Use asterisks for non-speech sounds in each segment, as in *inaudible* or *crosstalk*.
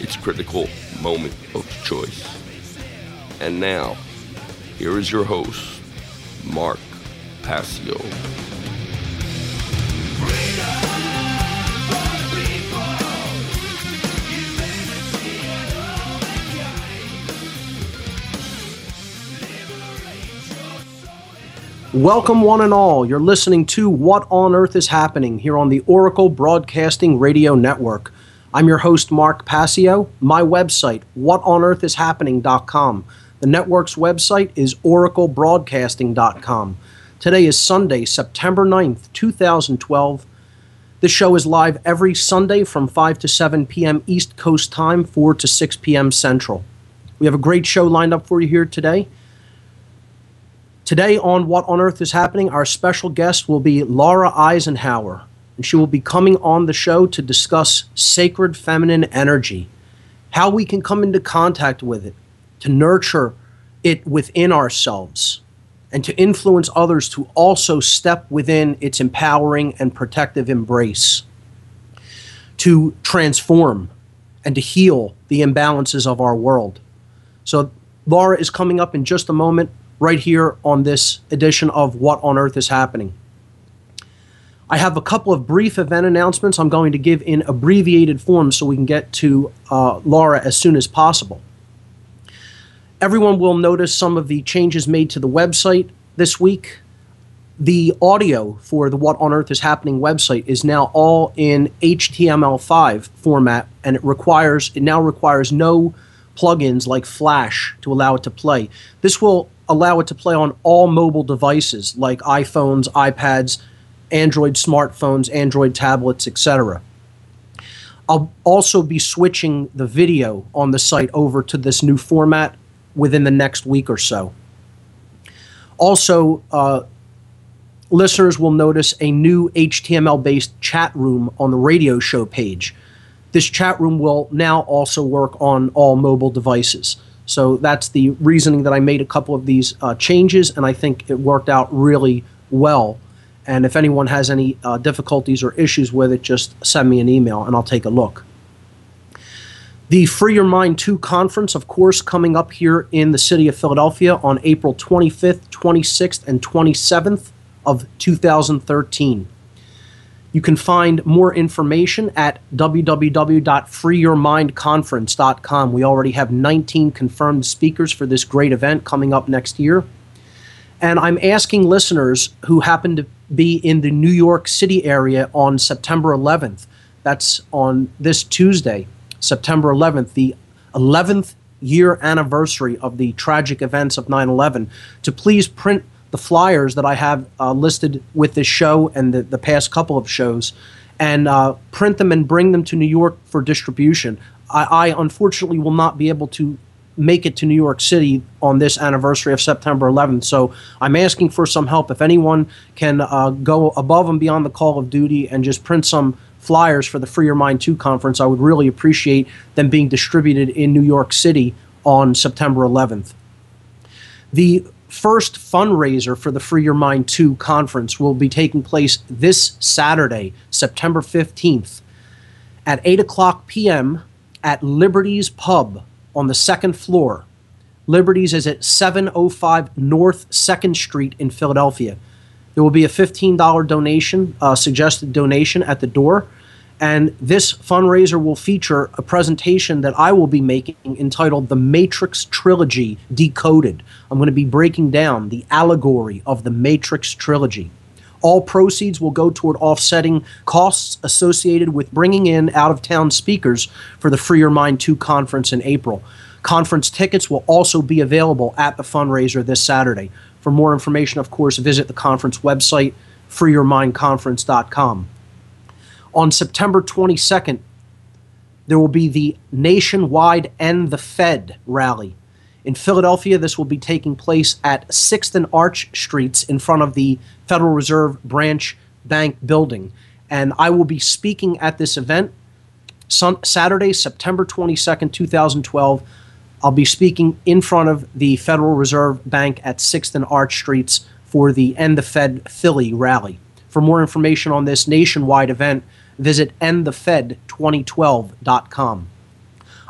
its critical moment of choice. And now, here is your host, Mark Passio. Welcome, one and all. You're listening to What on Earth is Happening here on the Oracle Broadcasting Radio Network. I'm your host, Mark Passio. My website, whatonearthishappening.com. The network's website is oraclebroadcasting.com. Today is Sunday, September 9th, 2012. This show is live every Sunday from 5 to 7 p.m. East Coast time, 4 to 6 p.m. Central. We have a great show lined up for you here today. Today on What on Earth is Happening, our special guest will be Laura Eisenhower, and she will be coming on the show to discuss sacred feminine energy, how we can come into contact with it, to nurture it within ourselves, and to influence others to also step within its empowering and protective embrace, to transform and to heal the imbalances of our world. So, Laura is coming up in just a moment right here on this edition of What on Earth is Happening. I have a couple of brief event announcements I'm going to give in abbreviated form so we can get to uh, Laura as soon as possible. Everyone will notice some of the changes made to the website this week. The audio for the What on Earth is Happening website is now all in HTML5 format, and it requires it now requires no plugins like Flash to allow it to play. This will allow it to play on all mobile devices like iPhones, iPads, Android smartphones, Android tablets, etc. I'll also be switching the video on the site over to this new format within the next week or so. Also, uh, listeners will notice a new HTML based chat room on the radio show page. This chat room will now also work on all mobile devices. So that's the reasoning that I made a couple of these uh, changes, and I think it worked out really well. And if anyone has any uh, difficulties or issues with it, just send me an email and I'll take a look. The Free Your Mind 2 conference, of course, coming up here in the city of Philadelphia on April 25th, 26th, and 27th of 2013. You can find more information at www.freeyourmindconference.com. We already have 19 confirmed speakers for this great event coming up next year. And I'm asking listeners who happen to be in the New York City area on September 11th, that's on this Tuesday, September 11th, the 11th year anniversary of the tragic events of 9 11, to please print the flyers that I have uh, listed with this show and the, the past couple of shows and uh, print them and bring them to New York for distribution. I, I, unfortunately will not be able to make it to New York City on this anniversary of September 11th. So I'm asking for some help. If anyone can uh, go above and beyond the call of duty and just print some flyers for the Free Your Mind 2 conference, I would really appreciate them being distributed in New York City on September 11th. The first fundraiser for the Free Your Mind 2 conference will be taking place this Saturday, September 15th at 8 o'clock p.m. at Liberty's Pub on the second floor. Liberty's is at 705 North 2nd Street in Philadelphia. There will be a $15 donation, uh, suggested donation at the door. And this fundraiser will feature a presentation that I will be making entitled The Matrix Trilogy Decoded. I'm going to be breaking down the allegory of the Matrix Trilogy. All proceeds will go toward offsetting costs associated with bringing in out of town speakers for the Free Your Mind 2 conference in April. Conference tickets will also be available at the fundraiser this Saturday. For more information, of course, visit the conference website, freeyourmindconference.com. On September 22nd, there will be the nationwide End the Fed rally. In Philadelphia, this will be taking place at 6th and Arch Streets in front of the Federal Reserve Branch Bank building. And I will be speaking at this event Saturday, September 22nd, 2012. I'll be speaking in front of the Federal Reserve Bank at 6th and Arch Streets for the End the Fed Philly rally. For more information on this nationwide event, visit endthefed2012.com.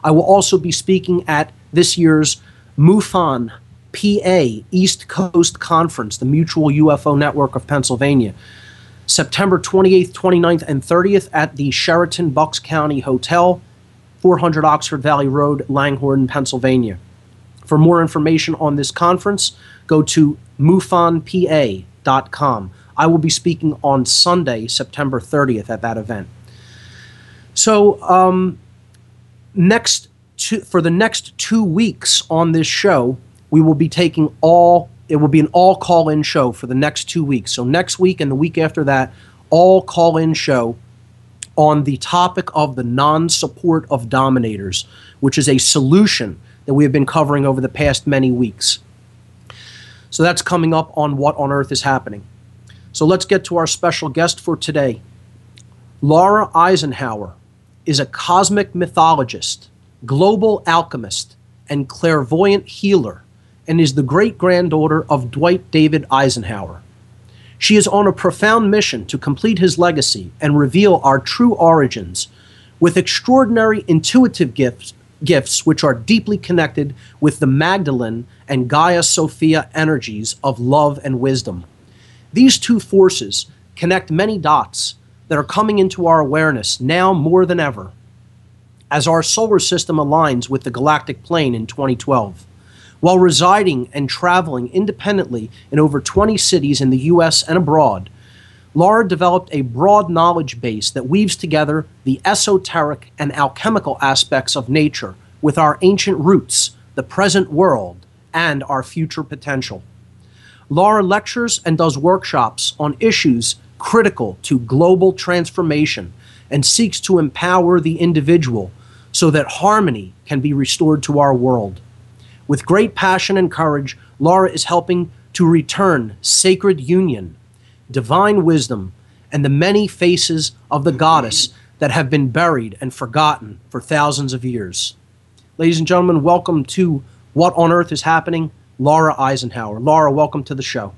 I will also be speaking at this year's MUFON PA East Coast Conference, the Mutual UFO Network of Pennsylvania, September 28th, 29th, and 30th at the Sheraton Bucks County Hotel, 400 Oxford Valley Road, Langhorne, Pennsylvania. For more information on this conference, go to mufonpa.com. I will be speaking on Sunday, September 30th, at that event. So, um, next two, for the next two weeks on this show, we will be taking all. It will be an all call-in show for the next two weeks. So next week and the week after that, all call-in show on the topic of the non-support of dominators, which is a solution that we have been covering over the past many weeks. So that's coming up on what on earth is happening. So let's get to our special guest for today. Laura Eisenhower is a cosmic mythologist, global alchemist, and clairvoyant healer, and is the great granddaughter of Dwight David Eisenhower. She is on a profound mission to complete his legacy and reveal our true origins with extraordinary intuitive gifts, gifts which are deeply connected with the Magdalene and Gaia Sophia energies of love and wisdom. These two forces connect many dots that are coming into our awareness now more than ever as our solar system aligns with the galactic plane in 2012. While residing and traveling independently in over 20 cities in the US and abroad, Laura developed a broad knowledge base that weaves together the esoteric and alchemical aspects of nature with our ancient roots, the present world, and our future potential. Laura lectures and does workshops on issues critical to global transformation and seeks to empower the individual so that harmony can be restored to our world. With great passion and courage, Laura is helping to return sacred union, divine wisdom, and the many faces of the goddess that have been buried and forgotten for thousands of years. Ladies and gentlemen, welcome to What on Earth is Happening, Laura Eisenhower. Laura, welcome to the show.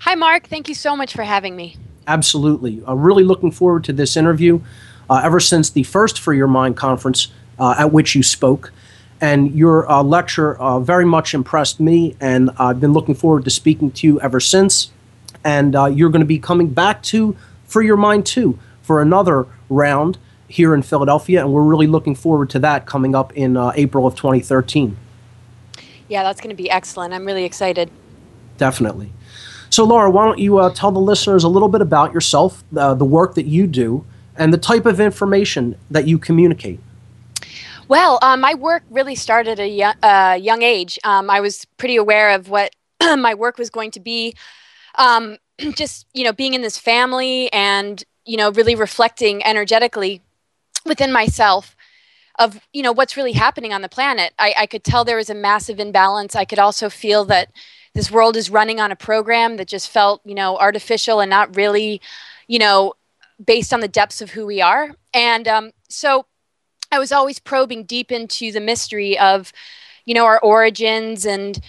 Hi, Mark. Thank you so much for having me. Absolutely. I'm really looking forward to this interview. Uh, ever since the first Free Your Mind conference uh, at which you spoke, and your uh, lecture uh, very much impressed me, and I've been looking forward to speaking to you ever since. And uh, you're going to be coming back to Free Your Mind 2 for another round here in Philadelphia, and we're really looking forward to that coming up in uh, April of 2013. Yeah, that's going to be excellent. I'm really excited. Definitely. So, Laura, why don't you uh, tell the listeners a little bit about yourself, uh, the work that you do, and the type of information that you communicate? Well, um, my work really started at a young, uh, young age. Um, I was pretty aware of what *clears throat* my work was going to be. Um, *clears throat* just, you know, being in this family and, you know, really reflecting energetically within myself of you know what's really happening on the planet I, I, could tell there was a massive imbalance i could also feel that this world is running on a program that just felt you know artificial and not really you know based on the depths of who we are. And um, so i was always probing deep into the mystery of you know our origins and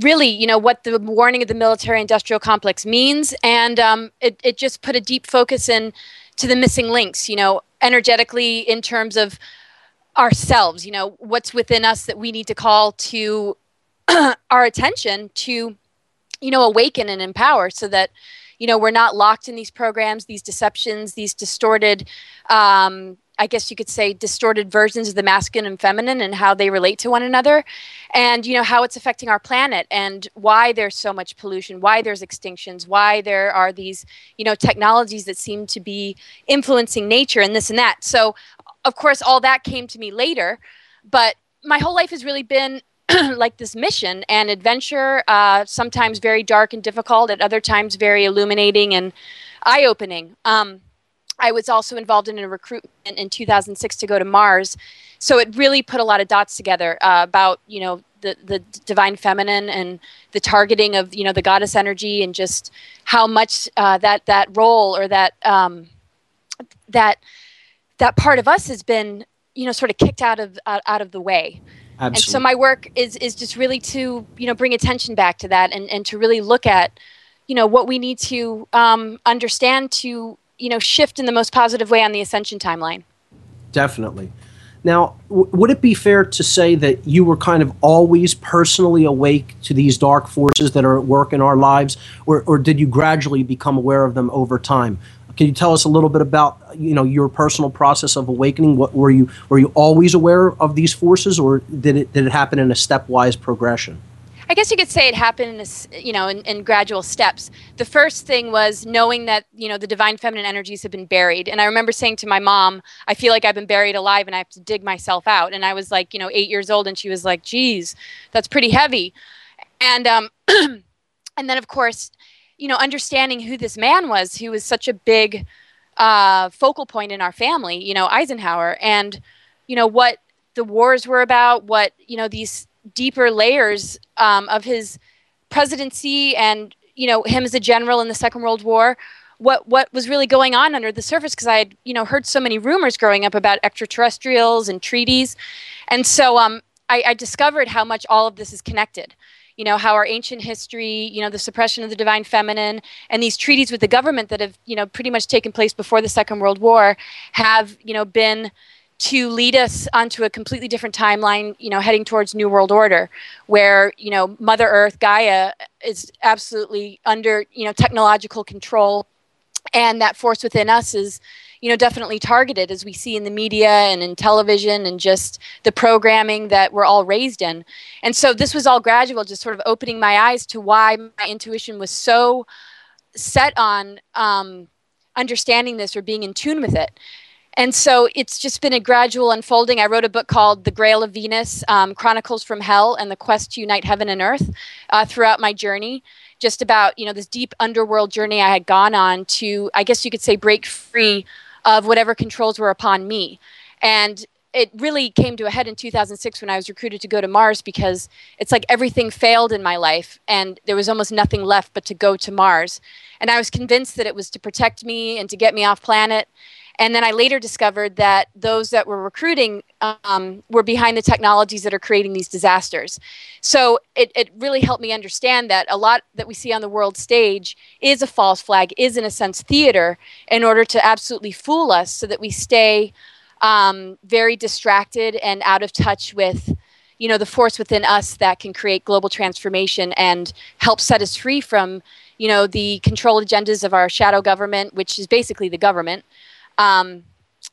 really you know what the warning of the military industrial complex means. And um, it, it just put a deep focus in to the missing links you know energetically in terms of ourselves you know what's within us that we need to call to *clears throat* our attention to you know awaken and empower so that you know we're not locked in these programs these deceptions these distorted um, I guess you could say distorted versions of the masculine and feminine and how they relate to one another and you know how it's affecting our planet and why there's so much pollution why there's extinctions why there are these you know technologies that seem to be influencing nature and this and that. So of course all that came to me later but my whole life has really been *clears throat* like this mission and adventure uh, sometimes very dark and difficult at other times very illuminating and eye-opening um, I was also involved in a recruitment in 2006 to go to Mars. So it really put a lot of dots together uh, about, you know, the, the divine feminine and the targeting of, you know, the goddess energy and just how much uh, that, that role or that, um, that, that part of us has been, you know, sort of kicked out of, out, out of the way. Absolutely. And so my work is, is just really to, you know, bring attention back to that and, and to really look at, you know, what we need to um, understand to you know shift in the most positive way on the ascension timeline. Definitely. Now w- would it be fair to say that you were kind of always personally awake to these dark forces that are at work in our lives or, or did you gradually become aware of them over time can you tell us a little bit about you know your personal process of awakening what were you were you always aware of these forces or did it did it happen in a stepwise progression I guess you could say it happened in, you know, in, in, gradual steps. The first thing was knowing that, you know, the divine feminine energies have been buried. And I remember saying to my mom, I feel like I've been buried alive and I have to dig myself out. And I was like, you know, eight years old and she was like, geez, that's pretty heavy. And, um, *clears throat* and then of course, you know, understanding who this man was, who was such a big uh, focal point in our family, you know, Eisenhower and, you know, what the wars were about, what, you know, these deeper layers um, of his presidency and you know him as a general in the Second World War. What what was really going on under the surface? Because I had you know heard so many rumors growing up about extraterrestrials and treaties, and so um, I, I discovered how much all of this is connected you know how our ancient history you know the suppression of the divine feminine and these treaties with the government that have you know pretty much taken place before the second world war have you know been to lead us onto a completely different timeline, you know, heading towards New World Order, where, you know, Mother Earth, Gaia, is absolutely under, you know, technological control. And that force within us is, you know, definitely targeted as we see in the media and in television and just the programming that we're all raised in. And so this was all gradual, just sort of opening my eyes to why my intuition was so set on um, understanding this or being in tune with it. And so it's just been a gradual unfolding. I wrote a book called The Grail of Venus um, Chronicles from Hell and the Quest to Unite Heaven and Earth uh, throughout my journey. Just about, you know, this deep underworld journey I had gone on to, I guess you could say, break free of whatever controls were upon me. And it really came to a head in 2006 when I was recruited to go to Mars because it's like everything failed in my life and there was almost nothing left but to go to Mars. And I was convinced that it was to protect me and to get me off planet. And then I later discovered that those that were recruiting um, were behind the technologies that are creating these disasters. So it, it really helped me understand that a lot that we see on the world stage is a false flag, is in a sense theater, in order to absolutely fool us so that we stay um, very distracted and out of touch with you know the force within us that can create global transformation and help set us free from you know the control agendas of our shadow government which is basically the government um,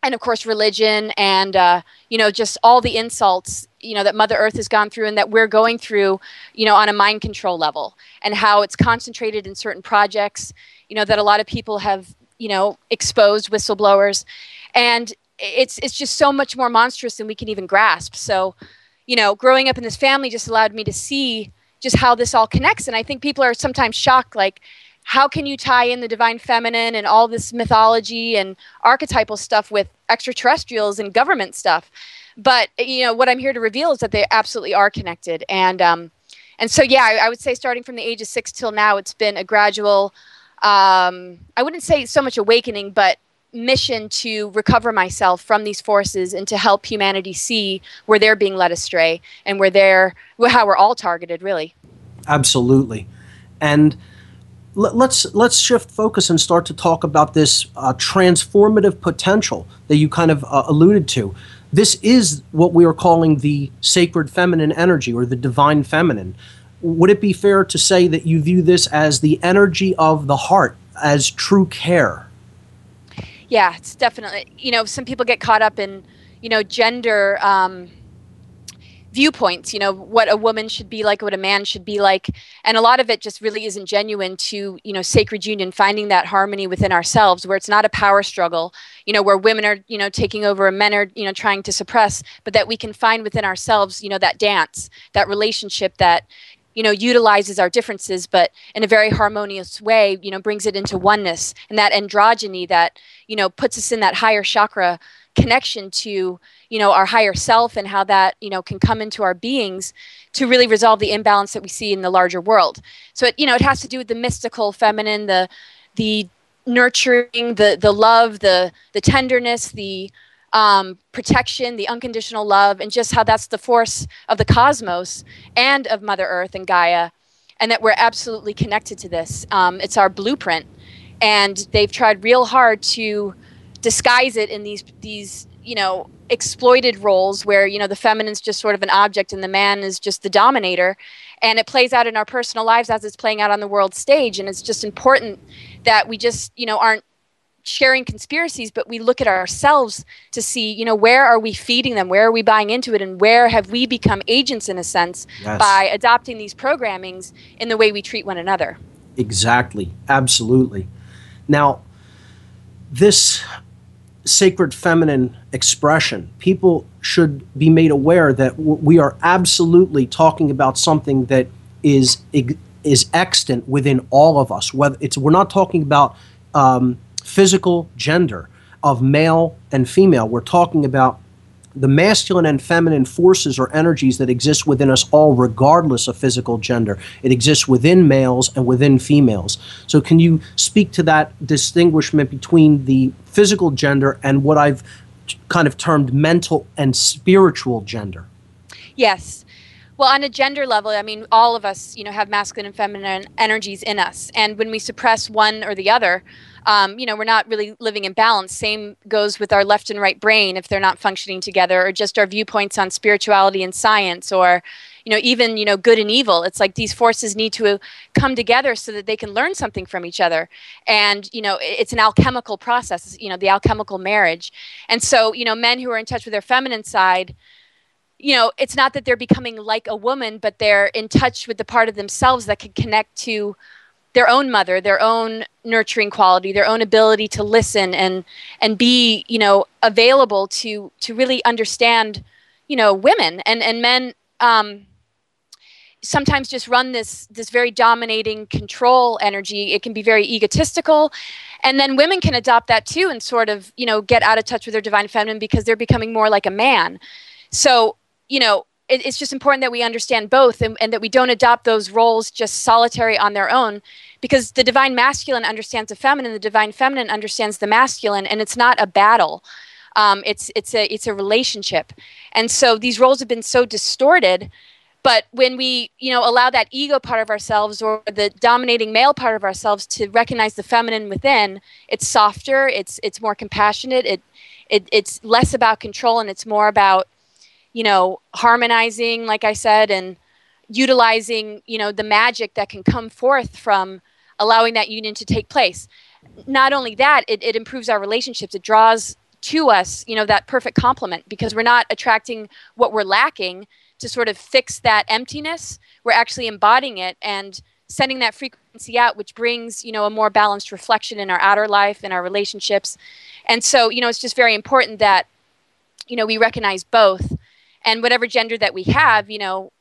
and of course religion and uh, you know just all the insults you know that mother earth has gone through and that we're going through you know on a mind control level and how it's concentrated in certain projects you know that a lot of people have you know exposed whistleblowers. And it's it's just so much more monstrous than we can even grasp. So you know growing up in this family just allowed me to see just how this all connects. And i think people are sometimes shocked like how can you tie in the divine feminine and all this mythology and archetypal stuff with extraterrestrials and government stuff? But you know what i'm here to reveal is that they absolutely are connected. And um, and so yeah I, I, would say starting from the age of six till now it's been a gradual um, i wouldn't say so much awakening but mission to recover myself from these forces and to help humanity see where they're being led astray and where they're how we're all targeted really. Absolutely. And let's let's shift focus and start to talk about this uh, transformative potential that you kind of uh, alluded to. This is what we are calling the sacred feminine energy or the divine feminine. Would it be fair to say that you view this as the energy of the heart as true care. Yeah, it's definitely. You know, some people get caught up in, you know, gender. Um, viewpoints you know what a woman should be like what a man should be like. And a lot of it just really isn't genuine to you know sacred union finding that harmony within ourselves where it's not a power struggle you know where women are you know taking over and men are you know trying to suppress but that we can find within ourselves you know that dance that relationship that you know utilizes our differences but in a very harmonious way you know brings it into oneness. And that androgyny that you know puts us in that higher chakra connection to you know our higher self and how that you know can come into our beings to really resolve the imbalance that we see in the larger world. So it you know it has to do with the mystical feminine the the nurturing the the love the the tenderness the um, protection the unconditional love and just how that's the force of the cosmos and of mother earth and gaia and that we're absolutely connected to this. Um, it's our blueprint. And they've tried real hard to disguise it in these these you know exploited roles where you know the feminine's just sort of an object and the man is just the dominator. And it plays out in our personal lives as it's playing out on the world stage. And it's just important that we just you know aren't sharing conspiracies but we look at ourselves to see you know where are we feeding them? Where are we buying into it? And where have we become agents in a sense yes. by adopting these programmings in the way we treat one another. Exactly. Absolutely. Now this sacred feminine expression. People should be made aware that we are absolutely talking about something that is is extant within all of us. Whether it's we're not talking about um, physical gender of male and female. We're talking about the masculine and feminine forces or energies that exist within us all, regardless of physical gender. It exists within males and within females. So, can you speak to that distinguishment between the physical gender and what I've kind of termed mental and spiritual gender? Yes. Well, on a gender level, I mean, all of us, you know, have masculine and feminine energies in us, and when we suppress one or the other, um, you know, we're not really living in balance. Same goes with our left and right brain if they're not functioning together, or just our viewpoints on spirituality and science, or you know, even you know, good and evil. It's like these forces need to come together so that they can learn something from each other, and you know, it's an alchemical process. You know, the alchemical marriage, and so you know, men who are in touch with their feminine side you know, it's not that they're becoming like a woman, but they're in touch with the part of themselves that can connect to their own mother, their own nurturing quality, their own ability to listen and and be, you know, available to to really understand, you know, women. And and men. Um, sometimes just run this this very dominating control energy. It can be very egotistical. And then women can adopt that too and sort of you know get out of touch with their divine feminine because they're becoming more like a man. So you know it, it's just important that we understand both and, and that we don't adopt those roles just solitary on their own because the divine masculine understands the feminine the divine feminine understands the masculine and it's not a battle. Um, it's it's a it's a relationship. And so these roles have been so distorted but when we you know allow that ego part of ourselves or the dominating male part of ourselves to recognize the feminine within it's softer it's it's more compassionate it, it it's less about control and it's more about you know, harmonizing, like I said, and utilizing, you know, the magic that can come forth from allowing that union to take place. Not only that, it, it improves our relationships. It draws to us, you know, that perfect complement because we're not attracting what we're lacking to sort of fix that emptiness. We're actually embodying it and sending that frequency out, which brings, you know, a more balanced reflection in our outer life, in our relationships. And so, you know, it's just very important that, you know, we recognize both and whatever gender that we have you know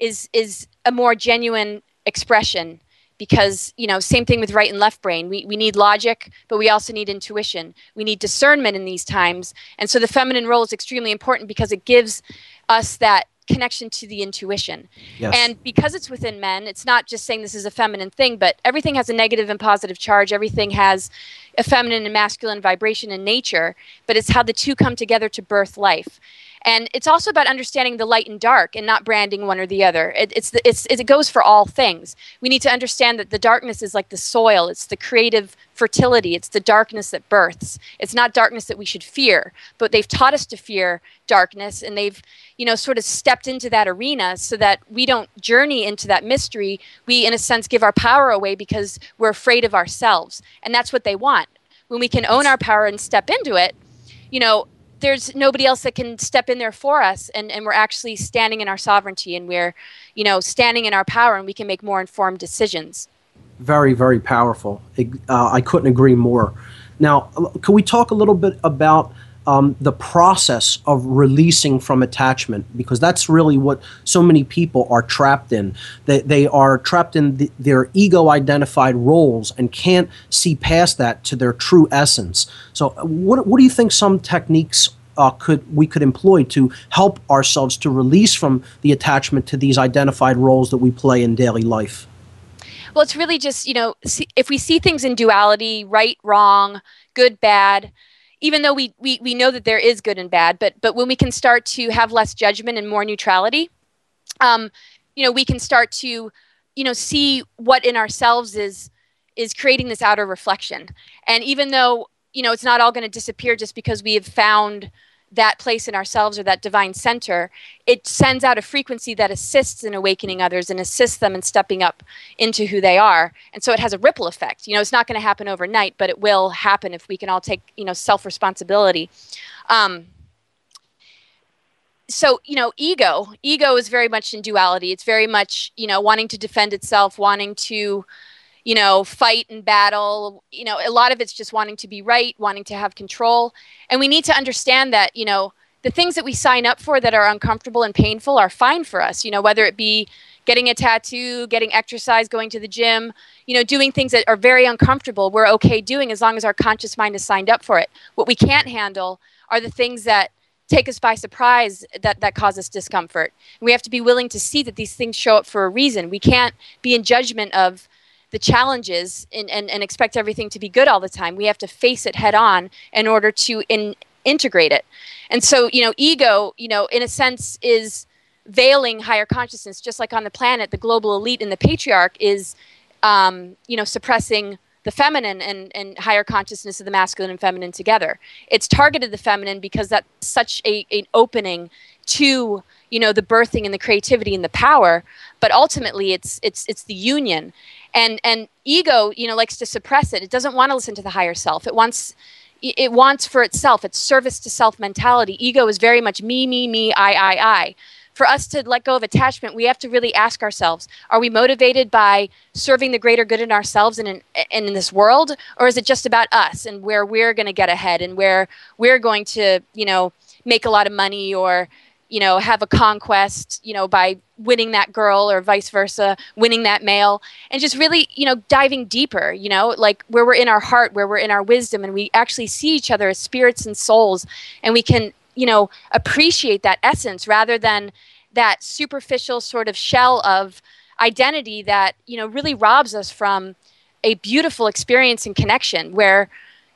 is is a more genuine expression because you know same thing with right and left brain. We, we need logic but we also need intuition. We need discernment in these times. And so the feminine role is extremely important because it gives us that connection to the intuition. Yes. and because it's within men it's not just saying this is a feminine thing but everything has a negative and positive charge. Everything has a feminine and masculine vibration in nature but it's how the two come together to birth life and it's also about understanding the light and dark and not branding one or the other. It, it's, the, it's it goes for all things. We need to understand that the darkness is like the soil. It's the creative fertility. It's the darkness that births. It's not darkness that we should fear but they've taught us to fear darkness and they've you know sort of stepped into that arena so that we don't journey into that mystery. We in a sense give our power away because we're afraid of ourselves and that's what they want. When we can own our power and step into it you know there's nobody else that can step in there for us and, and we're actually standing in our sovereignty and we're you know standing in our power and we can make more informed decisions. Very very powerful. Uh, i couldn't agree more. Now can we talk a little bit about um, the process of releasing from attachment because that's really what so many people are trapped in. They, they are trapped in the, their ego identified roles and can't see past that to their true essence. So, what, what do you think some techniques uh, could we could employ to help ourselves to release from the attachment to these identified roles that we play in daily life? Well, it's really just, you know, see, if we see things in duality, right, wrong, good, bad, even though we, we, we know that there is good and bad, but, but when we can start to have less judgment and more neutrality, um, you know, we can start to, you know, see what in ourselves is, is creating this outer reflection. And even though, you know, it's not all going to disappear just because we have found that place in ourselves or that divine center, it sends out a frequency that assists in awakening others and assists them in stepping up into who they are. And so it has a ripple effect. You know, it's not going to happen overnight, but it will happen if we can all take, you know, self responsibility. Um, so you know ego ego is very much in duality it's very much you know wanting to defend itself wanting to you know, fight and battle. You know, a lot of it's just wanting to be right, wanting to have control. And we need to understand that, you know, the things that we sign up for that are uncomfortable and painful are fine for us, you know, whether it be getting a tattoo, getting exercise, going to the gym, you know, doing things that are very uncomfortable, we're okay doing as long as our conscious mind is signed up for it. What we can't handle are the things that take us by surprise that that cause us discomfort. We have to be willing to see that these things show up for a reason. We can't be in judgment of the challenges and, and, and expect everything to be good all the time. We have to face it head on in order to in, integrate it. And so, you know, ego, you know, in a sense is veiling higher consciousness, just like on the planet, the global elite and the patriarch is, um, you know, suppressing the feminine and, and higher consciousness of the masculine and feminine together. It's targeted the feminine because that's such a, an opening to you know the birthing and the creativity and the power but ultimately it's it's it's the union. And and ego you know likes to suppress it. It doesn't want to listen to the higher self. It wants it wants for itself. It's service to self mentality. Ego is very much me me me i i i. For us to let go of attachment we have to really ask ourselves are we motivated by serving the greater good in ourselves and in, and in this world or is it just about us and where we're going to get ahead and where we're going to you know make a lot of money or you know, have a conquest, you know, by winning that girl or vice versa, winning that male, and just really, you know, diving deeper, you know, like where we're in our heart, where we're in our wisdom, and we actually see each other as spirits and souls, and we can, you know, appreciate that essence rather than that superficial sort of shell of identity that, you know, really robs us from a beautiful experience and connection where,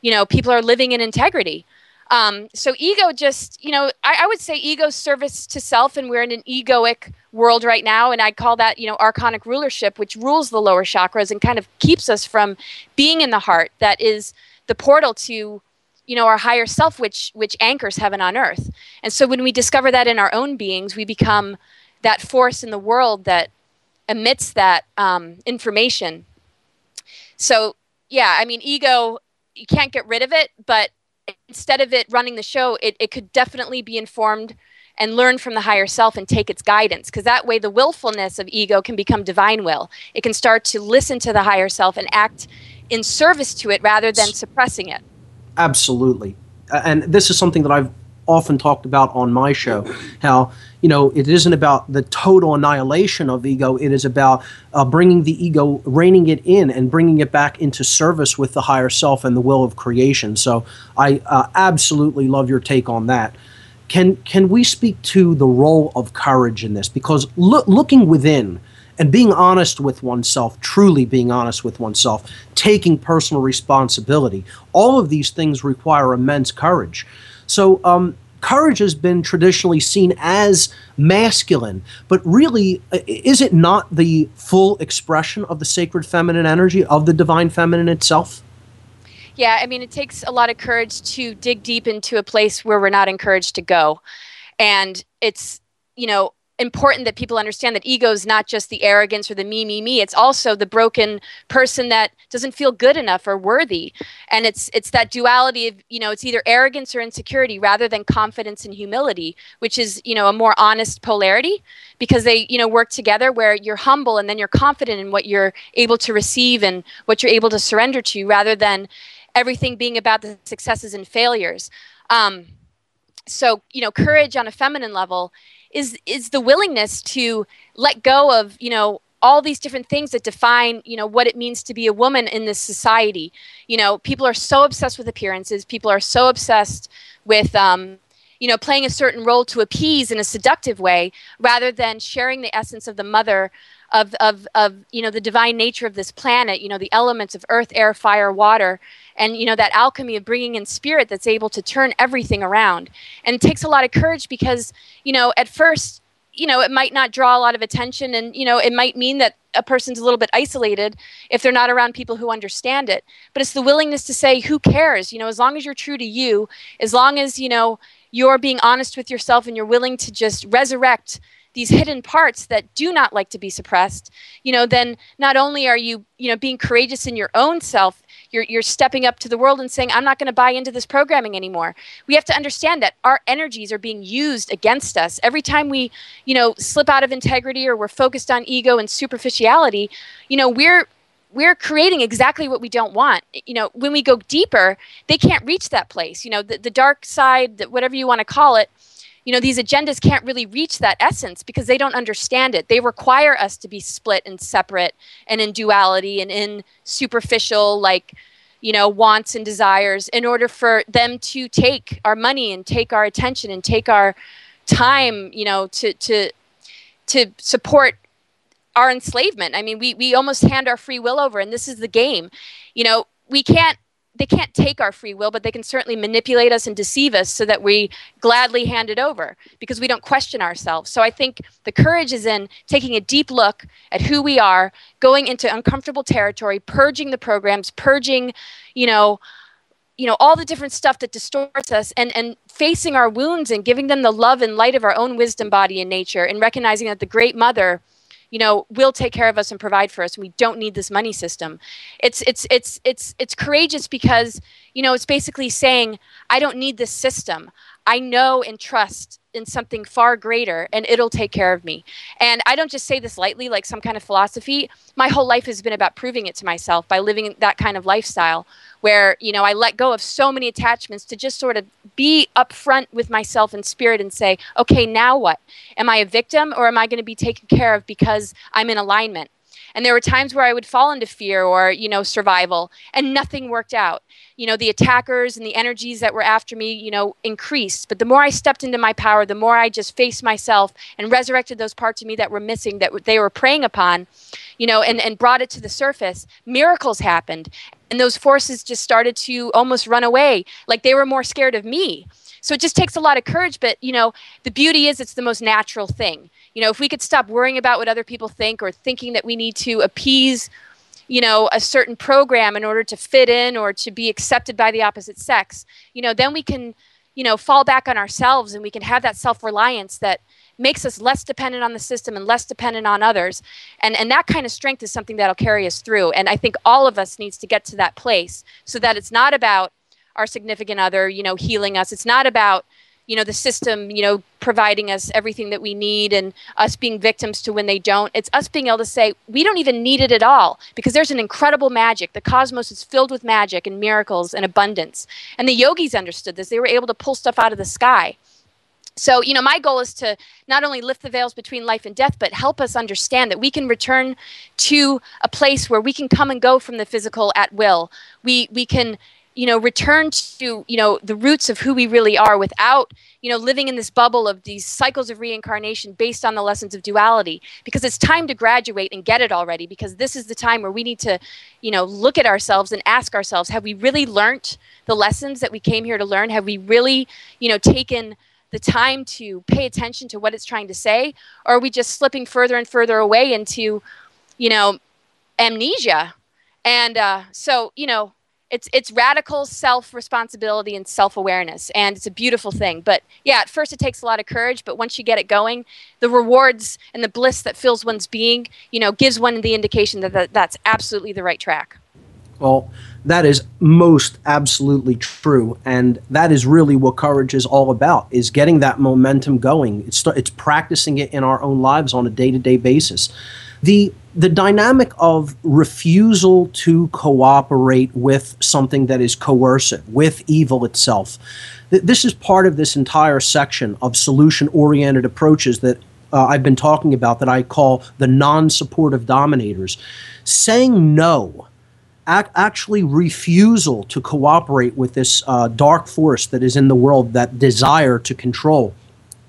you know, people are living in integrity. Um, so ego just, you know, I, I, would say ego service to self, and we're in an egoic world right now, and I call that, you know, archonic rulership, which rules the lower chakras and kind of keeps us from being in the heart. That is the portal to, you know, our higher self, which which anchors heaven on earth. And so when we discover that in our own beings, we become that force in the world that emits that um, information. So yeah, I mean, ego, you can't get rid of it, but instead of it running the show, it, it could definitely be informed and learn from the higher self and take its guidance because that way the willfulness of ego can become divine will. It can start to listen to the higher self and act in service to it rather than suppressing it. Absolutely. And this is something that I've often talked about on my show how you know it isn't about the total annihilation of ego it is about uh, bringing the ego reining it in and bringing it back into service with the higher self and the will of creation. So i uh, absolutely love your take on that. Can can we speak to the role of courage in this? Because lo- looking within and being honest with oneself, truly being honest with oneself, taking personal responsibility, all of these things require immense courage. So, um, courage has been traditionally seen as masculine, but really, uh, is it not the full expression of the sacred feminine energy, of the divine feminine itself? Yeah, I mean, it takes a lot of courage to dig deep into a place where we're not encouraged to go. And it's, you know, important that people understand that ego is not just the arrogance or the me me me. It's also the broken person that doesn't feel good enough or worthy. And it's it's that duality of you know it's either arrogance or insecurity rather than confidence and humility which is you know a more honest polarity because they you know work together where you're humble and then you're confident in what you're able to receive and what you're able to surrender to rather than everything being about the successes and failures. Um, so you know courage on a feminine level is is the willingness to let go of you know all these different things that define you know what it means to be a woman in this society. You know people are so obsessed with appearances. People are so obsessed with um, you know playing a certain role to appease in a seductive way rather than sharing the essence of the mother of, of, of you know the divine nature of this planet you know the elements of earth air fire water and you know that alchemy of bringing in spirit that's able to turn everything around and it takes a lot of courage because you know at first you know it might not draw a lot of attention and you know it might mean that a person's a little bit isolated if they're not around people who understand it. But it's the willingness to say who cares? You know as long as you're true to you as long as you know you're being honest with yourself and you're willing to just resurrect these hidden parts that do not like to be suppressed you know then not only are you you know being courageous in your own self you're, you're stepping up to the world and saying i'm not going to buy into this programming anymore. We have to understand that our energies are being used against us. Every time we you know slip out of integrity or we're focused on ego and superficiality you know we're we're creating exactly what we don't want. You know when we go deeper they can't reach that place. You know the, the dark side whatever you want to call it you know these agendas can't really reach that essence because they don't understand it. They require us to be split and separate and in duality and in superficial like you know wants and desires in order for them to take our money and take our attention and take our time you know to to to support our enslavement. I mean we we almost hand our free will over and this is the game. You know we can't they can't take our free will, but they can certainly manipulate us and deceive us so that we gladly hand it over because we don't question ourselves. So I think the courage is in taking a deep look at who we are, going into uncomfortable territory, purging the programs, purging, you know, you know all the different stuff that distorts us and and facing our wounds and giving them the love and light of our own wisdom body and nature and recognizing that the great mother you know will take care of us and provide for us. And we don't need this money system. It's it's it's it's it's courageous because you know it's basically saying i don't need this system i know and trust in something far greater and it'll take care of me. And I don't just say this lightly like some kind of philosophy. My whole life has been about proving it to myself by living that kind of lifestyle where, you know, I let go of so many attachments to just sort of be upfront with myself and spirit and say, okay, now what? Am I a victim or am I going to be taken care of because I'm in alignment? And there were times where I would fall into fear or, you know, survival and nothing worked out. You know, the attackers and the energies that were after me, you know, increased. But the more I stepped into my power, the more I just faced myself and resurrected those parts of me that were missing, that they were preying upon, you know, and, and brought it to the surface, miracles happened. And those forces just started to almost run away. Like they were more scared of me. So it just takes a lot of courage. But, you know, the beauty is it's the most natural thing you know if we could stop worrying about what other people think or thinking that we need to appease you know a certain program in order to fit in or to be accepted by the opposite sex you know then we can you know fall back on ourselves and we can have that self-reliance that makes us less dependent on the system and less dependent on others and and that kind of strength is something that'll carry us through and i think all of us needs to get to that place so that it's not about our significant other you know healing us. It's not about you know the system you know providing us everything that we need and us being victims to when they don't. It's us being able to say we don't even need it at all because there's an incredible magic. The cosmos is filled with magic and miracles and abundance. And the yogis understood this. They were able to pull stuff out of the sky. So, you know, my goal is to not only lift the veils between life and death, but help us understand that we can return to a place where we can come and go from the physical at will. We we can you know return to you know the roots of who we really are without you know living in this bubble of these cycles of reincarnation based on the lessons of duality. Because it's time to graduate and get it already because this is the time where we need to you know look at ourselves and ask ourselves have we really learned the lessons that we came here to learn? Have we really you know taken the time to pay attention to what it's trying to say? Or are we just slipping further and further away into you know amnesia? And uh, so you know it's it's radical self responsibility and self awareness, and it's a beautiful thing. But yeah, at first it takes a lot of courage, but once you get it going, the rewards and the bliss that fills one's being, you know, gives one the indication that, that that's absolutely the right track. Well, that is most absolutely true, and that is really what courage is all about: is getting that momentum going. It's it's practicing it in our own lives on a day to day basis. The the dynamic of refusal to cooperate with something that is coercive, with evil itself. This is part of this entire section of solution oriented approaches that uh, I've been talking about that I call the non supportive dominators. Saying no, ac- actually refusal to cooperate with this uh, dark force that is in the world, that desire to control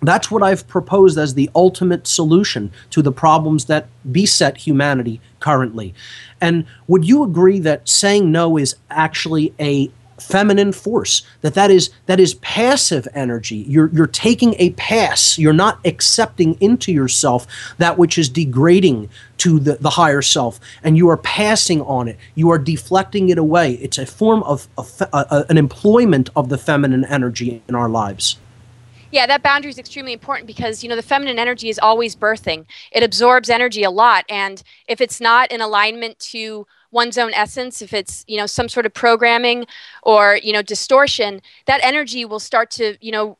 that's what I've proposed as the ultimate solution to the problems that beset humanity currently. And would you agree that saying no is actually a feminine force? That that is that is passive energy. You're you're taking a pass. You're not accepting into yourself that which is degrading to the, the higher self and you are passing on it. You are deflecting it away. It's a form of, of uh, an employment of the feminine energy in our lives yeah, that boundary is extremely important because, you know, the feminine energy is always birthing. It absorbs energy a lot. And if it's not in alignment to one's own essence, if it's, you know, some sort of programming or, you know, distortion, that energy will start to, you know,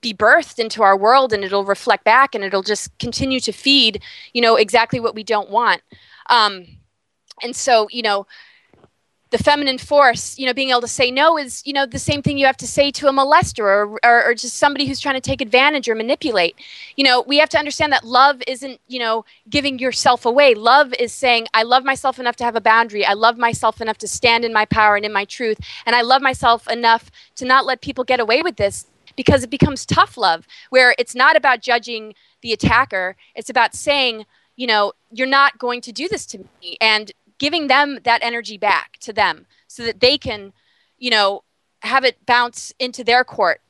be birthed into our world and it'll reflect back and it'll just continue to feed, you know, exactly what we don't want. Um, and so, you know, the feminine force, you know, being able to say no is, you know, the same thing you have to say to a molester or, or, or, just somebody who's trying to take advantage or manipulate. You know, we have to understand that love isn't, you know, giving yourself away. Love is saying, I love myself enough to have a boundary. I love myself enough to stand in my power and in my truth. And I love myself enough to not let people get away with this because it becomes tough love, where it's not about judging the attacker. It's about saying, you know, you're not going to do this to me. And giving them that energy back to them so that they can, you know, have it bounce into their court.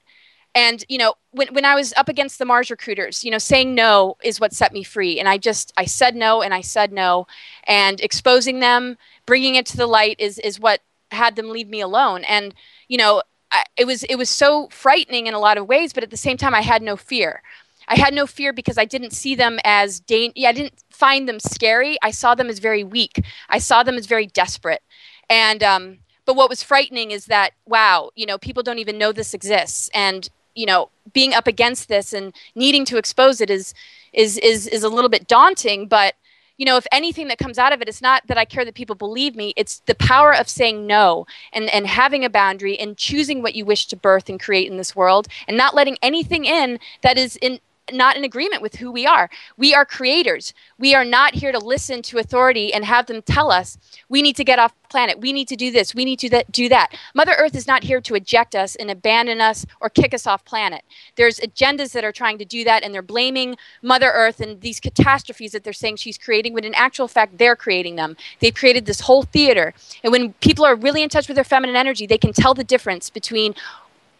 And, you know, when, when I was up against the Mars recruiters, you know, saying no is what set me free. And I just, I said no and I said no. And exposing them, bringing it to the light is, is what had them leave me alone. And, you know, I, it was it was so frightening in a lot of ways, but at the same time, I had no fear. I had no fear because I didn't see them as dan- yeah, I didn't find them scary. I saw them as very weak. I saw them as very desperate. And um, but what was frightening is that wow, you know, people don't even know this exists, and you know, being up against this and needing to expose it is is is is a little bit daunting, but you know, if anything that comes out of it, it's not that I care that people believe me. It's the power of saying no and, and having a boundary and choosing what you wish to birth and create in this world and not letting anything in that is in not in agreement with who we are. We are creators. We are not here to listen to authority and have them tell us we need to get off planet. We need to do this. We need to do that. Mother Earth is not here to eject us and abandon us or kick us off planet. There's agendas that are trying to do that and they're blaming Mother Earth and these catastrophes that they're saying she's creating when in actual fact they're creating them. They've created this whole theater. And when people are really in touch with their feminine energy, they can tell the difference between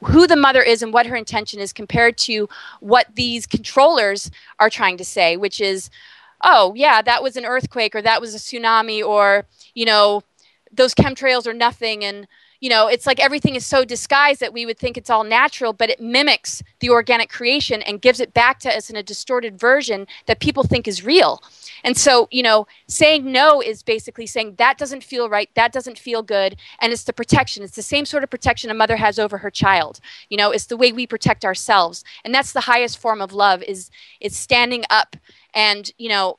who the mother is and what her intention is compared to what these controllers are trying to say, which is, oh, yeah, that was an earthquake or that was a tsunami or, you know, those chemtrails are nothing and you know, it's like everything is so disguised that we would think it's all natural, but it mimics the organic creation and gives it back to us in a distorted version that people think is real. And so, you know, saying no is basically saying that doesn't feel right, that doesn't feel good, and it's the protection. It's the same sort of protection a mother has over her child. You know, it's the way we protect ourselves. And that's the highest form of love is is standing up and, you know,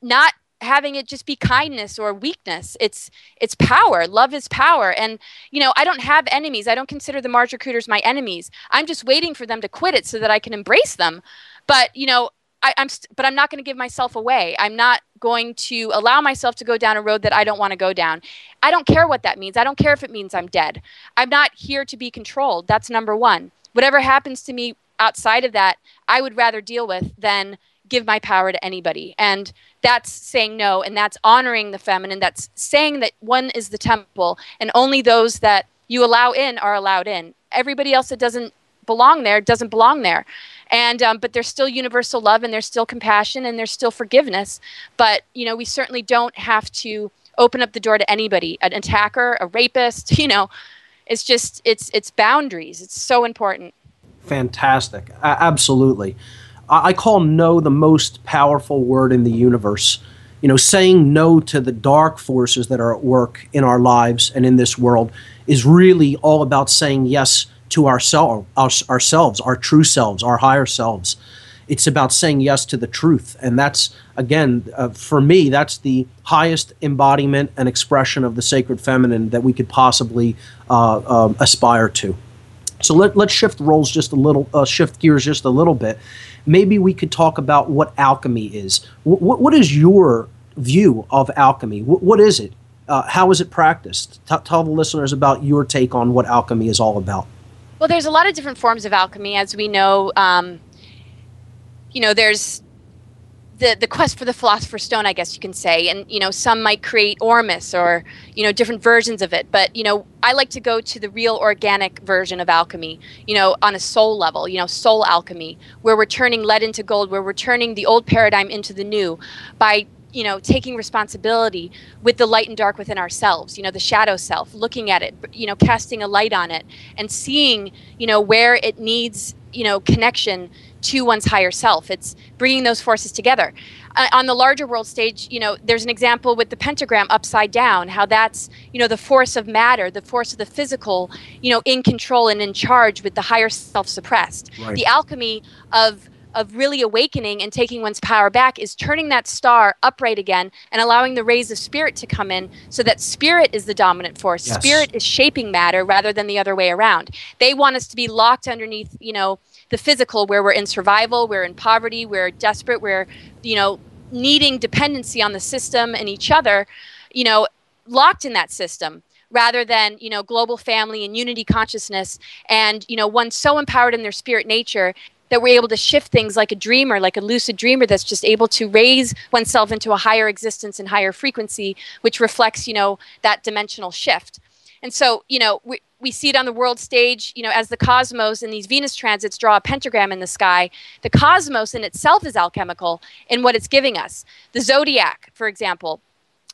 not having it just be kindness or weakness. It's it's power. Love is power. And you know i don't have enemies. I don't consider the mars recruiters my enemies. I'm just waiting for them to quit it so that i can embrace them. But you know I, am st- but i'm not going to give myself away. I'm not going to allow myself to go down a road that i don't want to go down. I don't care what that means. I don't care if it means i'm dead. I'm not here to be controlled. That's number one. Whatever happens to me outside of that i would rather deal with than give my power to anybody. And that's saying no and that's honoring the feminine. That's saying that one is the temple and only those that you allow in are allowed in. Everybody else that doesn't belong there doesn't belong there. And um, but there's still universal love and there's still compassion and there's still forgiveness. But you know we certainly don't have to open up the door to anybody. An attacker a rapist *laughs* you know it's just it's it's boundaries. It's so important. Fantastic. Absolutely I-, call no the most powerful word in the universe you know saying no to the dark forces that are at work in our lives and in this world is really all about saying yes to ourselves, our, ourselves, our true selves, our higher selves. It's about saying yes to the truth, and that's again uh, for me. That's the highest embodiment and expression of the sacred feminine that we could possibly uh, uh, aspire to. So let, let's shift roles just a little, uh, shift gears just a little bit. Maybe we could talk about what alchemy is. What is your view of alchemy? What is it? Uh, how is it practiced? T- tell the listeners about your take on what alchemy is all about. Well, there's a lot of different forms of alchemy, as we know. Um, you know, there's the the quest for the philosopher's stone, I guess you can say, and you know, some might create Ormus or you know different versions of it. But you know, I like to go to the real organic version of alchemy. You know, on a soul level. You know, soul alchemy, where we're turning lead into gold, where we're turning the old paradigm into the new by you know taking responsibility with the light and dark within ourselves you know the shadow self looking at it you know casting a light on it and seeing you know where it needs you know connection to one's higher self it's bringing those forces together uh, on the larger world stage you know there's an example with the pentagram upside down how that's you know the force of matter the force of the physical you know in control and in charge with the higher self suppressed right. the alchemy of of really awakening and taking one's power back is turning that star upright again and allowing the rays of spirit to come in so that spirit is the dominant force. Yes. Spirit is shaping matter rather than the other way around. They want us to be locked underneath, you know, the physical where we're in survival, we're in poverty, we're desperate, we're, you know, needing dependency on the system and each other, you know, locked in that system rather than you know global family and unity consciousness and you know one so empowered in their spirit nature that we're able to shift things like a dreamer, like a lucid dreamer that's just able to raise oneself into a higher existence and higher frequency, which reflects, you know, that dimensional shift. And so, you know, we, we see it on the world stage, you know, as the cosmos and these Venus transits draw a pentagram in the sky. The cosmos in itself is alchemical in what it's giving us. The zodiac, for example,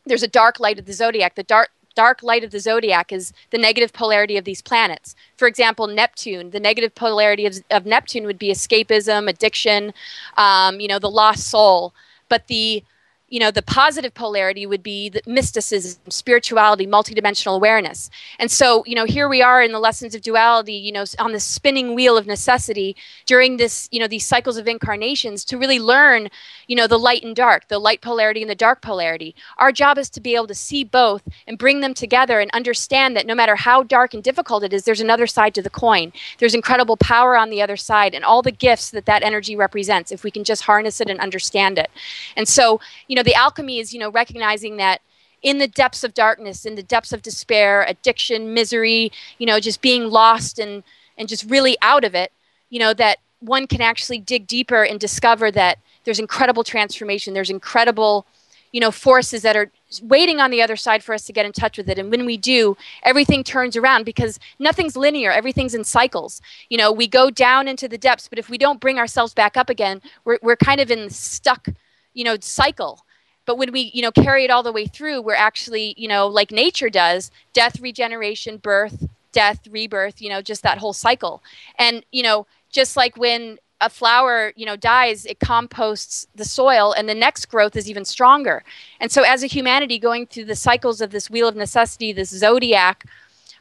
there's a dark light of the zodiac. The dark dark light of the zodiac is the negative polarity of these planets. For example, Neptune, the negative polarity of, of Neptune would be escapism, addiction, um, you know, the lost soul. But the you know the positive polarity would be the mysticism spirituality multidimensional awareness. And so you know here we are in the lessons of duality you know on the spinning wheel of necessity during this you know these cycles of incarnations to really learn you know the light and dark the light polarity and the dark polarity. Our job is to be able to see both and bring them together and understand that no matter how dark and difficult it is there's another side to the coin. There's incredible power on the other side and all the gifts that that energy represents if we can just harness it and understand it. And so you know the alchemy is you know recognizing that in the depths of darkness in the depths of despair addiction misery you know just being lost and and just really out of it you know that one can actually dig deeper and discover that there's incredible transformation. There's incredible you know forces that are waiting on the other side for us to get in touch with it. And when we do everything turns around because nothing's linear. Everything's in cycles. You know we go down into the depths but if we don't bring ourselves back up again we're, we're kind of in stuck you know cycle but when we you know carry it all the way through we're actually you know like nature does death regeneration birth death rebirth you know just that whole cycle. And you know just like when a flower you know dies it composts the soil and the next growth is even stronger. And so as a humanity going through the cycles of this wheel of necessity this zodiac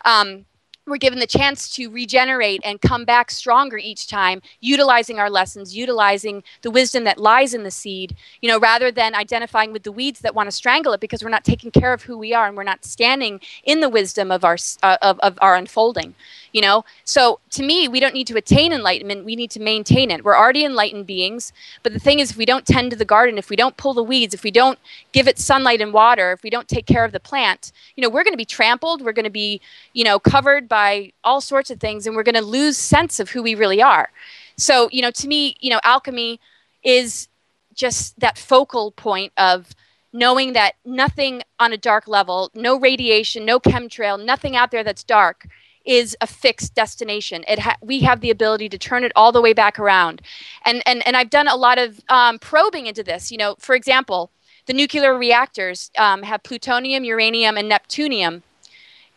um, we're given the chance to regenerate and come back stronger each time utilizing our lessons utilizing the wisdom that lies in the seed you know rather than identifying with the weeds that want to strangle it because we're not taking care of who we are and we're not standing in the wisdom of our uh, of, of our unfolding you know? So to me we don't need to attain enlightenment we need to maintain it. We're already enlightened beings but the thing is if we don't tend to the garden if we don't pull the weeds if we don't give it sunlight and water if we don't take care of the plant you know we're going to be trampled we're going to be you know covered by all sorts of things and we're going to lose sense of who we really are so you know to me you know alchemy is just that focal point of knowing that nothing on a dark level no radiation no chemtrail nothing out there that's dark is a fixed destination. It ha- we have the ability to turn it all the way back around, and and and I've done a lot of um, probing into this. You know, for example, the nuclear reactors um, have plutonium, uranium, and neptunium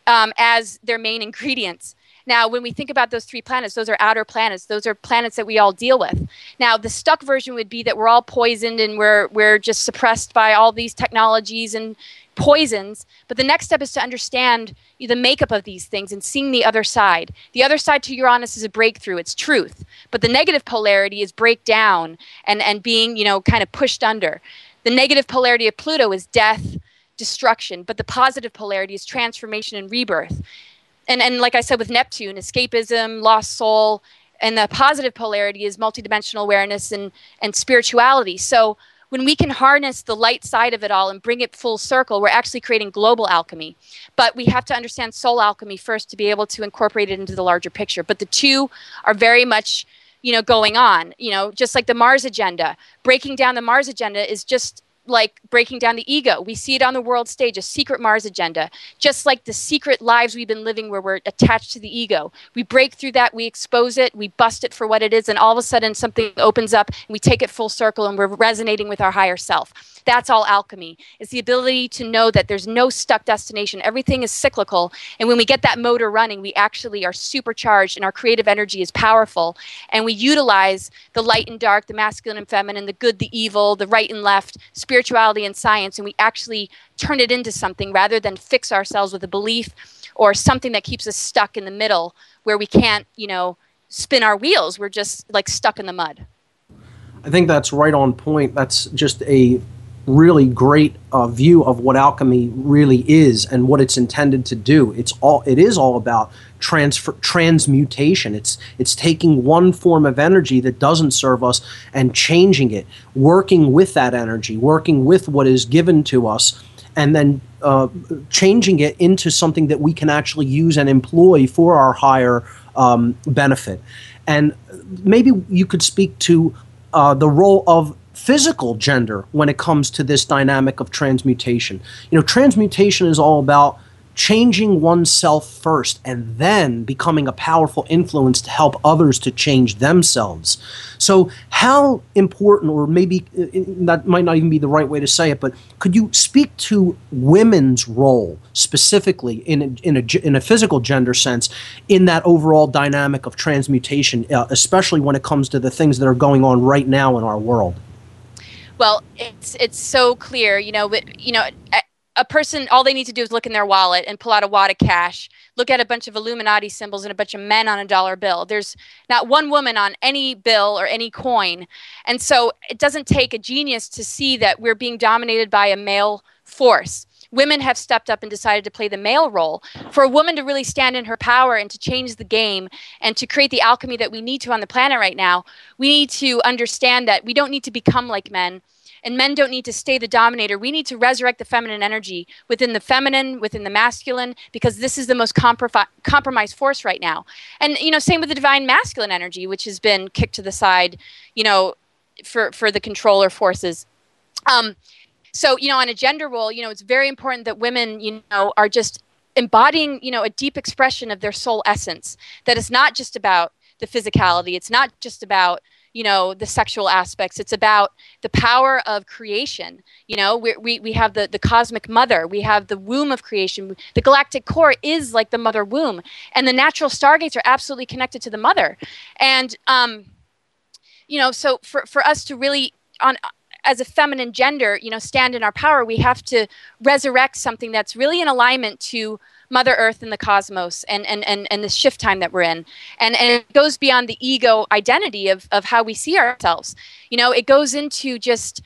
um, as their main *laughs* ingredients. Now, when we think about those three planets, those are outer planets. Those are planets that we all deal with. Now, the stuck version would be that we're all poisoned and we're we're just suppressed by all these technologies and poisons. But the next step is to understand the makeup of these things and seeing the other side. The other side to Uranus is a breakthrough, it's truth. But the negative polarity is breakdown and, and being, you know, kind of pushed under. The negative polarity of Pluto is death, destruction, but the positive polarity is transformation and rebirth and and like I said with Neptune, escapism, lost soul, and the positive polarity is multidimensional awareness and and spirituality. So when we can harness the light side of it all and bring it full circle, we're actually creating global alchemy. But we have to understand soul alchemy first to be able to incorporate it into the larger picture. But the two are very much, you know, going on. You know, just like the Mars agenda, breaking down the Mars agenda is just like breaking down the ego. We see it on the world stage, a secret Mars agenda, just like the secret lives we've been living where we're attached to the ego. We break through that, we expose it, we bust it for what it is, and all of a sudden something opens up and we take it full circle and we're resonating with our higher self. That's all alchemy. It's the ability to know that there's no stuck destination. Everything is cyclical. And when we get that motor running, we actually are supercharged and our creative energy is powerful. And we utilize the light and dark, the masculine and feminine, the good, the evil, the right and left, spirituality and science. And we actually turn it into something rather than fix ourselves with a belief or something that keeps us stuck in the middle where we can't, you know, spin our wheels. We're just like stuck in the mud. I think that's right on point. That's just a really great uh, view of what alchemy really is and what it's intended to do. It's all it is all about transfer transmutation. It's it's taking one form of energy that doesn't serve us and changing it, working with that energy, working with what is given to us, and then uh, changing it into something that we can actually use and employ for our higher um, benefit. And maybe you could speak to uh, the role of physical gender when it comes to this dynamic of transmutation. You know, transmutation is all about changing oneself first and then becoming a powerful influence to help others to change themselves. So, how important, or maybe uh, that might not even be the right way to say it, but could you speak to women's role specifically in a, in a, in a physical gender sense in that overall dynamic of transmutation, uh, especially when it comes to the things that are going on right now in our world? Well, it's it's so clear, you know. You know, a, person all they need to do is look in their wallet and pull out a wad of cash, look at a bunch of Illuminati symbols and a bunch of men on a dollar bill. There's not one woman on any bill or any coin, and so it doesn't take a genius to see that we're being dominated by a male force women have stepped up and decided to play the male role. For a woman to really stand in her power and to change the game and to create the alchemy that we need to on the planet right now, we need to understand that we don't need to become like men and men don't need to stay the dominator. We need to resurrect the feminine energy within the feminine, within the masculine, because this is the most comprom- compromised force right now. And you know, same with the divine masculine energy, which has been kicked to the side, you know, for for the controller forces. Um, so you know, on a gender role, you know, it's very important that women, you know, are just embodying, you know, a deep expression of their soul essence. That it's not just about the physicality. It's not just about you know the sexual aspects. It's about the power of creation. You know we, we, we have the, the cosmic mother. We have the womb of creation. The galactic core is like the mother womb. And the natural stargates are absolutely connected to the mother. And um, you know so for, for us to really on as a feminine gender you know stand in our power we have to resurrect something that's really in alignment to Mother Earth and the cosmos and, and, and, and the shift time that we're in. And, and it goes beyond the ego identity of, of how we see ourselves. You know, it goes into just,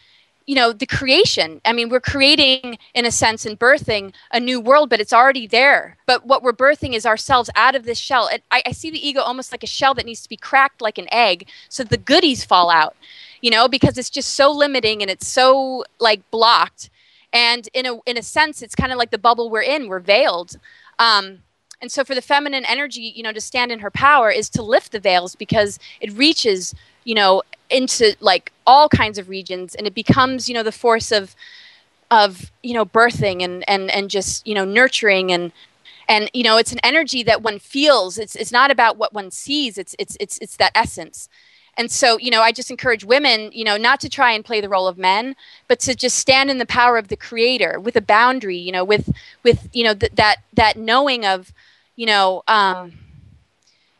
you know, the creation. I mean, we're creating, in a sense, and birthing a new world, but it's already there. But what we're birthing is ourselves out of this shell. It, I, I see the ego almost like a shell that needs to be cracked like an egg so the goodies fall out, you know, because it's just so limiting and it's so like blocked. And in a in a sense it's kind of like the bubble we're in we're veiled. Um, and so for the feminine energy you know to stand in her power is to lift the veils because it reaches you know into like all kinds of regions and it becomes you know the force of of you know birthing and and and just you know nurturing and and you know it's an energy that one feels. It's it's not about what one sees. It's it's it's it's that essence and so you know i just encourage women you know not to try and play the role of men but to just stand in the power of the creator with a boundary you know with with you know th- that that knowing of you know um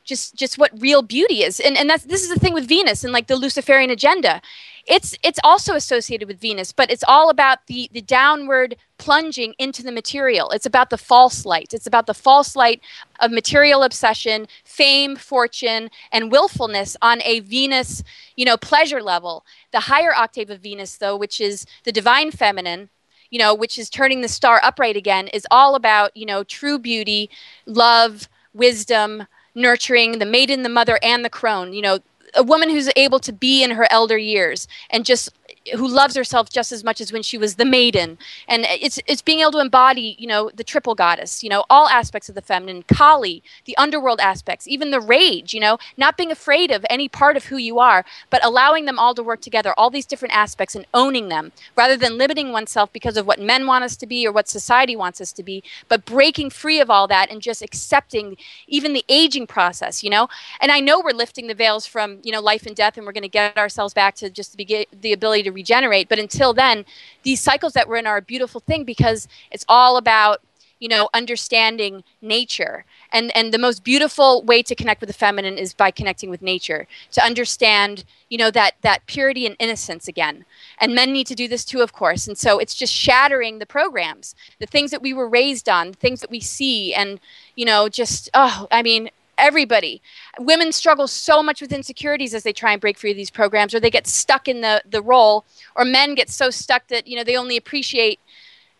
just just what real beauty is. And and that's this is the thing with venus and like the luciferian agenda. It's it's also associated with venus but it's all about the the downward plunging into the material. It's about the false light. It's about the false light of material obsession fame fortune and willfulness on a venus you know pleasure level. The higher octave of venus though which is the divine feminine you know which is turning the star upright again is all about you know true beauty love wisdom nurturing the maiden, the mother, and the crone. You know, a woman who's able to be in her elder years and just who loves herself just as much as when she was the maiden. And it's it's being able to embody you know the triple goddess you know all aspects of the feminine kali the underworld aspects even the rage you know not being afraid of any part of who you are but allowing them all to work together all these different aspects and owning them rather than limiting oneself because of what men want us to be or what society wants us to be but breaking free of all that and just accepting even the aging process you know? And i know we're lifting the veils from you know life and death and we're going to get ourselves back to just the, the ability to regenerate. But until then, these cycles that we're in are a beautiful thing because it's all about you know understanding nature. And and the most beautiful way to connect with the feminine is by connecting with nature to understand you know that that purity and innocence again. And men need to do this too of course. And so it's just shattering the programs the things that we were raised on the things that we see and you know just oh i mean everybody. Women struggle so much with insecurities as they try and break free of these programs or they get stuck in the the role or men get so stuck that you know they only appreciate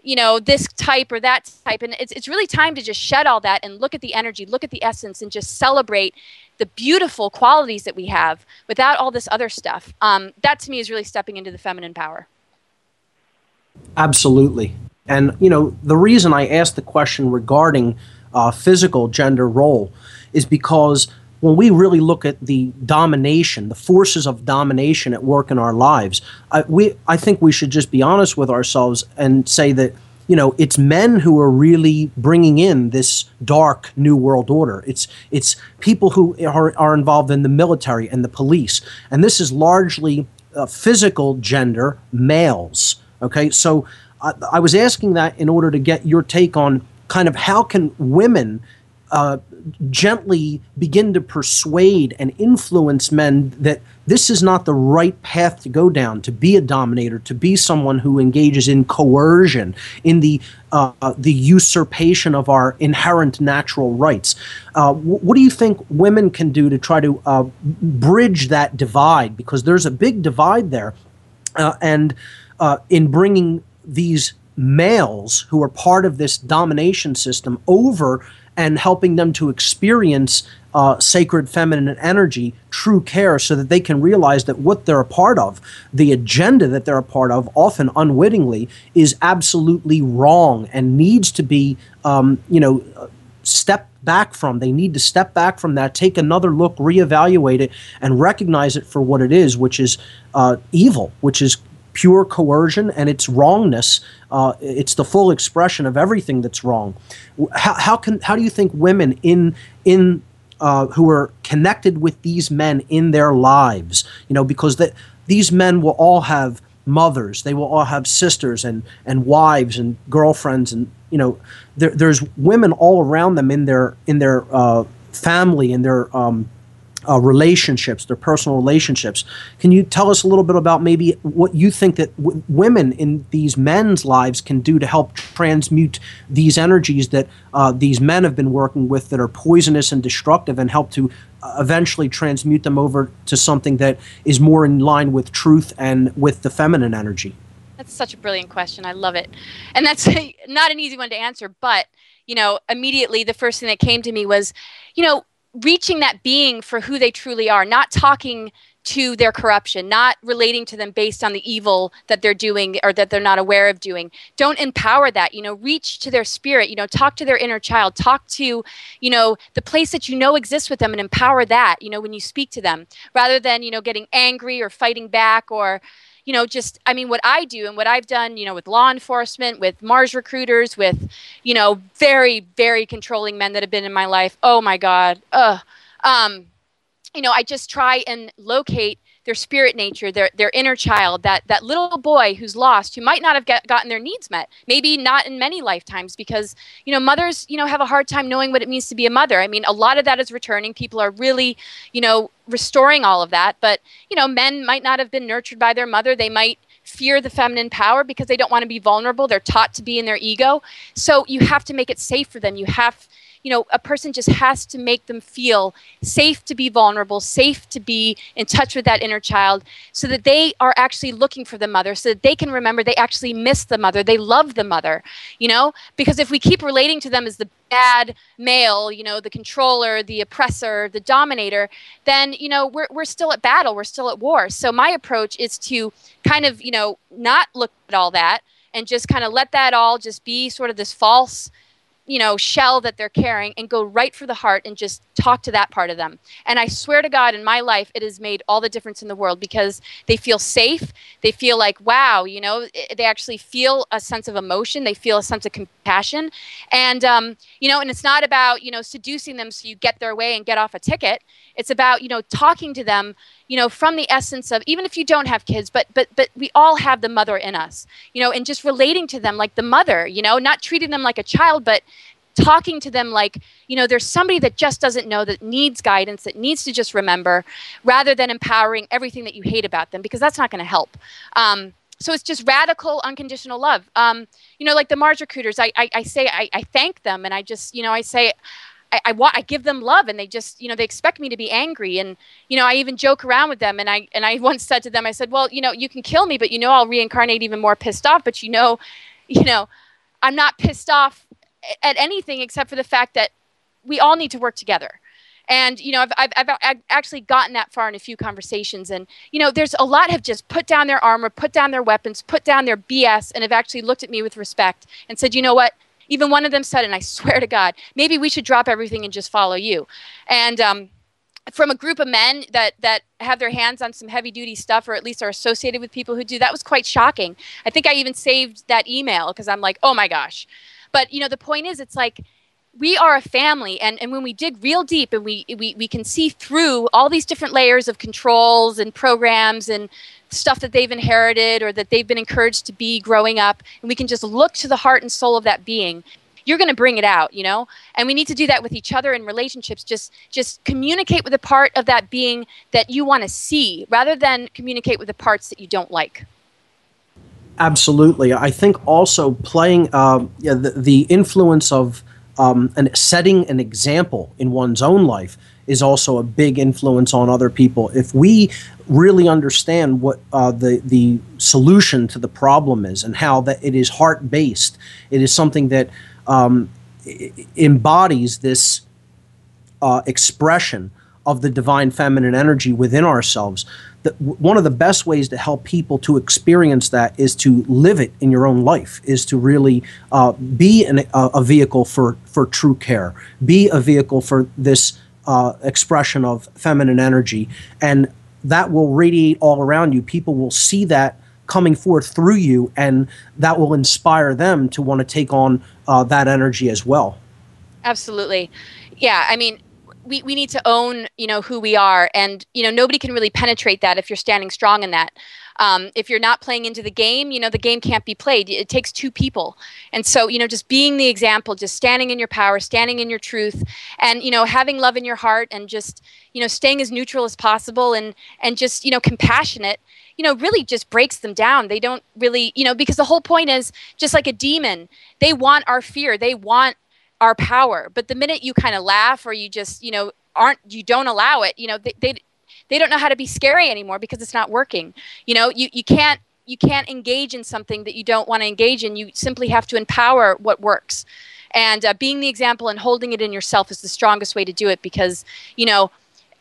you know this type or that type. And it's, it's really time to just shed all that and look at the energy look at the essence and just celebrate the beautiful qualities that we have without all this other stuff. Um, that to me is really stepping into the feminine power. Absolutely. And you know the reason i asked the question regarding uh, physical gender role is because when we really look at the domination, the forces of domination at work in our lives, I, we, I think we should just be honest with ourselves and say that, you know, it's men who are really bringing in this dark new world order. It's, it's people who are, are involved in the military and the police. And this is largely uh, physical gender males. Okay, so I, I was asking that in order to get your take on kind of how can women uh, gently begin to persuade and influence men that this is not the right path to go down to be a dominator to be someone who engages in coercion in the uh, the usurpation of our inherent natural rights. Uh, what do you think women can do to try to uh, bridge that divide? Because there's a big divide there uh, and uh, in bringing these males who are part of this domination system over and helping them to experience uh, sacred feminine energy, true care, so that they can realize that what they're a part of, the agenda that they're a part of, often unwittingly, is absolutely wrong and needs to be, um, you know, step back from. They need to step back from that, take another look, reevaluate it, and recognize it for what it is, which is uh, evil, which is pure coercion and its wrongness. Uh, it's the full expression of everything that's wrong. How, how can how do you think women in in uh, who are connected with these men in their lives, you know, because that these men will all have mothers, they will all have sisters and and wives and girlfriends, and you know, there, there's women all around them in their in their uh, family in their um, uh, relationships, their personal relationships. Can you tell us a little bit about maybe what you think that w- women in these men's lives can do to help transmute these energies that uh, these men have been working with that are poisonous and destructive and help to uh, eventually transmute them over to something that is more in line with truth and with the feminine energy? That's such a brilliant question. I love it. And that's *laughs* not an easy one to answer, but you know, immediately the first thing that came to me was, you know, reaching that being for who they truly are, not talking to their corruption, not relating to them based on the evil that they're doing or that they're not aware of doing. Don't empower that, you know, reach to their spirit, you know, talk to their inner child, talk to, you know, the place that you know exists with them and empower that, you know, when you speak to them rather than, you know, getting angry or fighting back or, you know, just, I mean, what I do and what I've done, you know, with law enforcement, with Mars recruiters, with, you know, very, very controlling men that have been in my life. Oh my God. Ugh. Um, you know, I just try and locate their spirit nature, their their inner child, that that little boy who's lost, who might not have get, gotten their needs met, maybe not in many lifetimes, because you know mothers, you know, have a hard time knowing what it means to be a mother. I mean, a lot of that is returning. People are really, you know, restoring all of that, but you know, men might not have been nurtured by their mother. They might fear the feminine power because they don't want to be vulnerable. They're taught to be in their ego. So you have to make it safe for them. You have you know, a person just has to make them feel safe to be vulnerable, safe to be in touch with that inner child, so that they are actually looking for the mother, so that they can remember they actually miss the mother, they love the mother, you know? Because if we keep relating to them as the bad male, you know, the controller, the oppressor, the dominator, then, you know, we're, we're still at battle, we're still at war. So my approach is to kind of, you know, not look at all that and just kind of let that all just be sort of this false you know shell that they're carrying and go right for the heart and just talk to that part of them. And i swear to god in my life it has made all the difference in the world because they feel safe. They feel like wow you know they actually feel a sense of emotion. They feel a sense of compassion. And um, you know and it's not about you know seducing them so you get their way and get off a ticket. It's about you know talking to them you know from the essence of even if you don't have kids but but but we all have the mother in us you know and just relating to them like the mother you know not treating them like a child but talking to them like you know there's somebody that just doesn't know that needs guidance that needs to just remember rather than empowering everything that you hate about them because that's not going to help. Um, so it's just radical unconditional love. Um, you know like the mars recruiters i, I, I say I, I thank them and i just you know i say I, I want I give them love and they just you know they expect me to be angry. And you know I even joke around with them and I and I *laughs* once said to them I said well you know you can kill me but you know I'll reincarnate even more pissed off but you know you know I'm not pissed off at anything except for the fact that we all need to work together. And you know I've, I've, I've, actually gotten that far in a few conversations and you know there's a lot have just put down their armor put down their weapons put down their bs and have actually looked at me with respect and said you know what even one of them said, and I swear to God, maybe we should drop everything and just follow you. And um, from a group of men that that have their hands on some heavy duty stuff, or at least are associated with people who do, that was quite shocking. I think I even saved that email because I'm like, oh my gosh. But you know, the point is, it's like we are a family and, and when we dig real deep and we, we, we can see through all these different layers of controls and programs and stuff that they've inherited or that they've been encouraged to be growing up and we can just look to the heart and soul of that being you're going to bring it out you know? And we need to do that with each other in relationships. Just just communicate with a part of that being that you want to see rather than communicate with the parts that you don't like. Absolutely. I think also playing uh, the, the influence of um, and setting an example in one's own life is also a big influence on other people. If we really understand what uh, the the solution to the problem is and how that it is heart based, it is something that um, embodies this uh, expression of the divine feminine energy within ourselves. The, one of the best ways to help people to experience that is to live it in your own life, is to really uh, be an, a, a, vehicle for, for true care, be a vehicle for this uh, expression of feminine energy. And that will radiate all around you. People will see that coming forth through you, and that will inspire them to want to take on uh, that energy as well. Absolutely. Yeah. I mean, we, we need to own you know who we are. And you know nobody can really penetrate that if you're standing strong in that. Um, if you're not playing into the game you know the game can't be played. It takes two people. And so you know just being the example just standing in your power standing in your truth and you know having love in your heart and just you know staying as neutral as possible and and just you know compassionate you know really just breaks them down. They don't really you know because the whole point is just like a demon they want our fear. They want our power. But the minute you kind of laugh or you just, you know, aren't you don't allow it, you know, they, they they don't know how to be scary anymore because it's not working. You know, you, you can't you can't engage in something that you don't want to engage in. You simply have to empower what works. And uh, being the example and holding it in yourself is the strongest way to do it because, you know,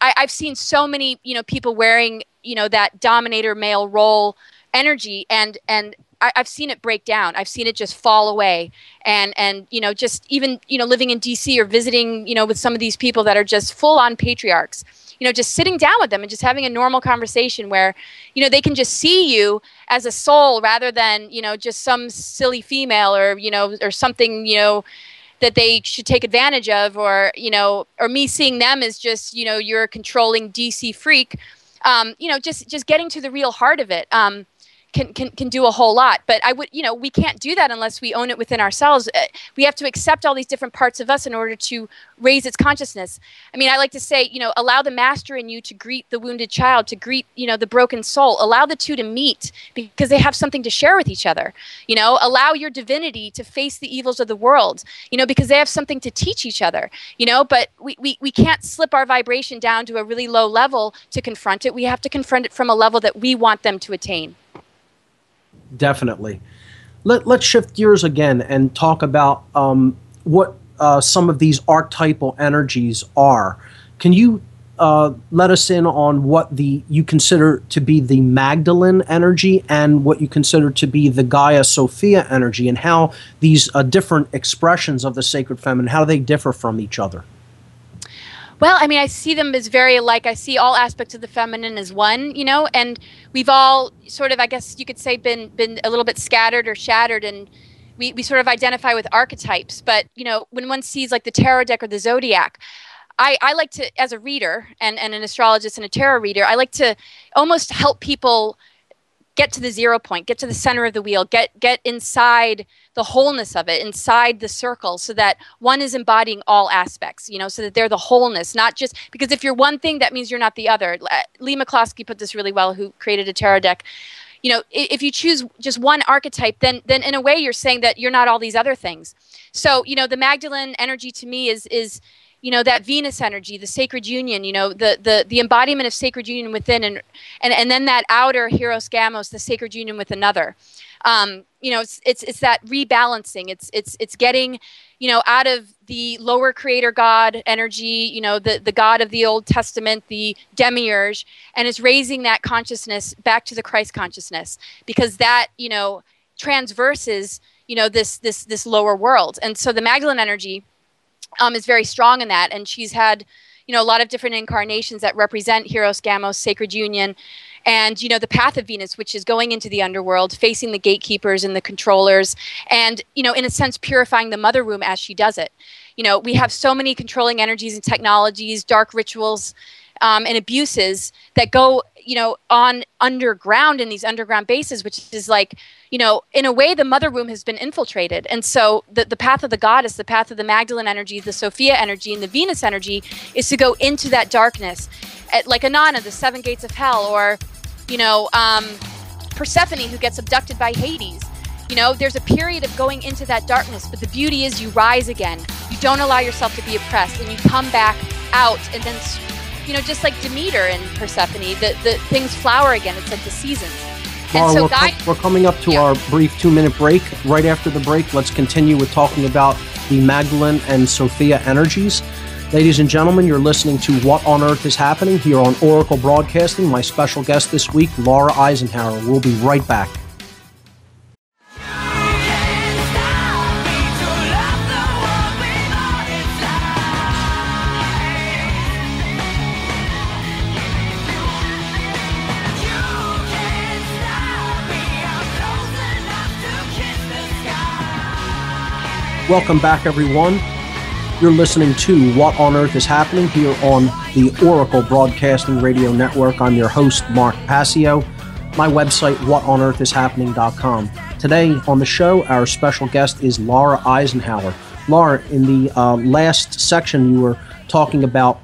I, I've seen so many, you know, people wearing, you know, that dominator male role energy and and I, have seen it break down. I've seen it just fall away. And and you know, just even you know, living in D.C. or visiting, you know, with some of these people that are just full on patriarchs. You know, just sitting down with them and just having a normal conversation where, you know, they can just see you as a soul rather than you know just some silly female or you know or something you know that they should take advantage of or you know or me seeing them as just you know you're a controlling dc freak um, you know just just getting to the real heart of it um, can, can, can do a whole lot. But I would, you know, we can't do that unless we own it within ourselves. Uh, we have to accept all these different parts of us in order to raise its consciousness. I mean, I like to say, you know, allow the master in you to greet the wounded child, to greet, you know, the broken soul. Allow the two to meet because they have something to share with each other. You know, allow your divinity to face the evils of the world, you know, because they have something to teach each other, you know, but we, we, we can't slip our vibration down to a really low level to confront it. We have to confront it from a level that we want them to attain definitely. Let, let's shift gears again and talk about um, what uh, some of these archetypal energies are. Can you uh, let us in on what the you consider to be the Magdalene energy and what you consider to be the Gaia Sophia energy, and how these uh, different expressions of the sacred feminine how do they differ from each other? Well, I mean, I see them as very alike. I see all aspects of the feminine as one, you know, and we've all sort of, I guess you could say, been been a little bit scattered or shattered, and we, we sort of identify with archetypes. But you know, when one sees like the tarot deck or the zodiac, I, I like to, as a reader and, and an astrologist and a tarot reader, I like to almost help people get to the zero point, get to the center of the wheel, get get inside the wholeness of it, inside the circle, so that one is embodying all aspects. You know, so that they're the wholeness, not just because if you're one thing, that means you're not the other. Uh, Leigh McCloskey put this really well, who created a tarot deck. You know, if you choose just one archetype, then then in a way you're saying that you're not all these other things. So you know, the Magdalene energy to me is is you know that venus energy the sacred union you know the the the embodiment of sacred union within and and, and then that outer hieros gamos the sacred union with another um, you know it's, it's it's that rebalancing. It's it's it's getting you know out of the lower creator god energy you know the the god of the old testament the demiurge and it's raising that consciousness back to the christ consciousness because that you know transverses you know this this this lower world. And so the magdalene energy um, is very strong in that, and she's had you know a lot of different incarnations that represent Hieros Gamos, Sacred Union, and you know the path of Venus, which is going into the underworld, facing the gatekeepers and the controllers, and you know in a sense purifying the mother womb as she does it. You know we have so many controlling energies and technologies, dark rituals, um, and abuses that go you know on underground in these underground bases, which is like you know, in a way, the mother womb has been infiltrated. And so the, the path of the goddess, the path of the Magdalene energy, the Sophia energy, and the Venus energy is to go into that darkness. At, like Inanna, the seven gates of hell, or, you know, um, Persephone, who gets abducted by Hades. You know, there's a period of going into that darkness, but the beauty is you rise again. You don't allow yourself to be oppressed, and you come back out, and then, you know, just like Demeter and Persephone, the, the things flower again. It's like the seasons. Laura, so we're, com- we're, coming up to yeah. our brief two minute break. Right after the break, let's continue with talking about the Magdalene and Sophia energies. Ladies and gentlemen, you're listening to What on Earth is Happening here on Oracle Broadcasting. My special guest this week, Laura Eisenhower. We'll be right back. Welcome back, everyone. You're listening to What on Earth is Happening here on the Oracle Broadcasting Radio Network. I'm your host, Mark Passio. My website, whatonearthishappening.com. Today on the show, our special guest is Laura Eisenhower. Laura, in the uh, last section, you were talking about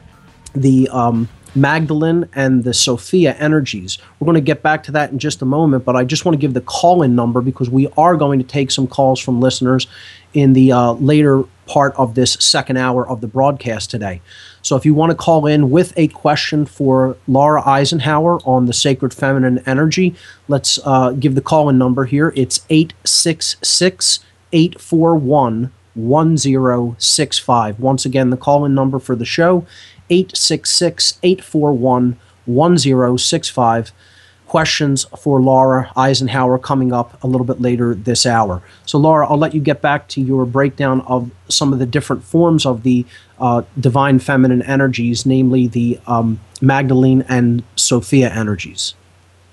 the um, Magdalene and the Sophia energies. We're going to get back to that in just a moment, but I just want to give the call in number because we are going to take some calls from listeners in the uh, later part of this second hour of the broadcast today. So if you want to call in with a question for Laura Eisenhower on the sacred feminine energy, let's uh, give the call in number here. It's 866 841 1065. Once again, the call in number for the show 866 841 1065. Questions for Laura Eisenhower coming up a little bit later this hour. So, Laura, I'll let you get back to your breakdown of some of the different forms of the uh, divine feminine energies, namely the um, Magdalene and Sophia energies.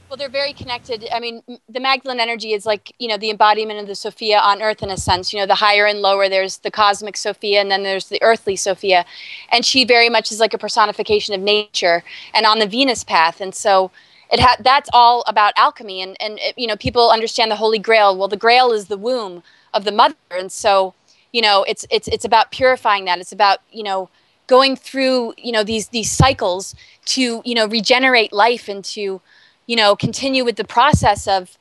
Well, they're very connected. I mean, the Magdalene energy is like, you know, the embodiment of the Sophia on earth in a sense. You know, the higher and lower, there's the cosmic Sophia and then there's the earthly Sophia. And she very much is like a personification of nature and on the Venus path. And so it ha- that's all about alchemy. And, and it, you know, people understand the Holy Grail. Well, the Grail is the womb of the mother. And so, you know, it's, it's, it's about purifying that. It's about, you know, going through, you know, these, these cycles to, you know, regenerate life and to, you know, continue with the process of,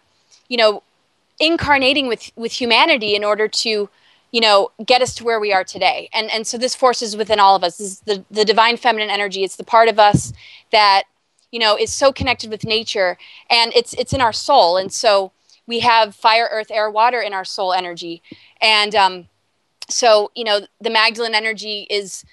you know, incarnating with with humanity in order to, you know, get us to where we are today. And and so this force is within all of us. This is the the divine feminine energy. It's the part of us that, you know, is so connected with nature and it's it's in our soul. And so we have fire, earth, air, water in our soul energy. And um so, you know, the Magdalene energy is,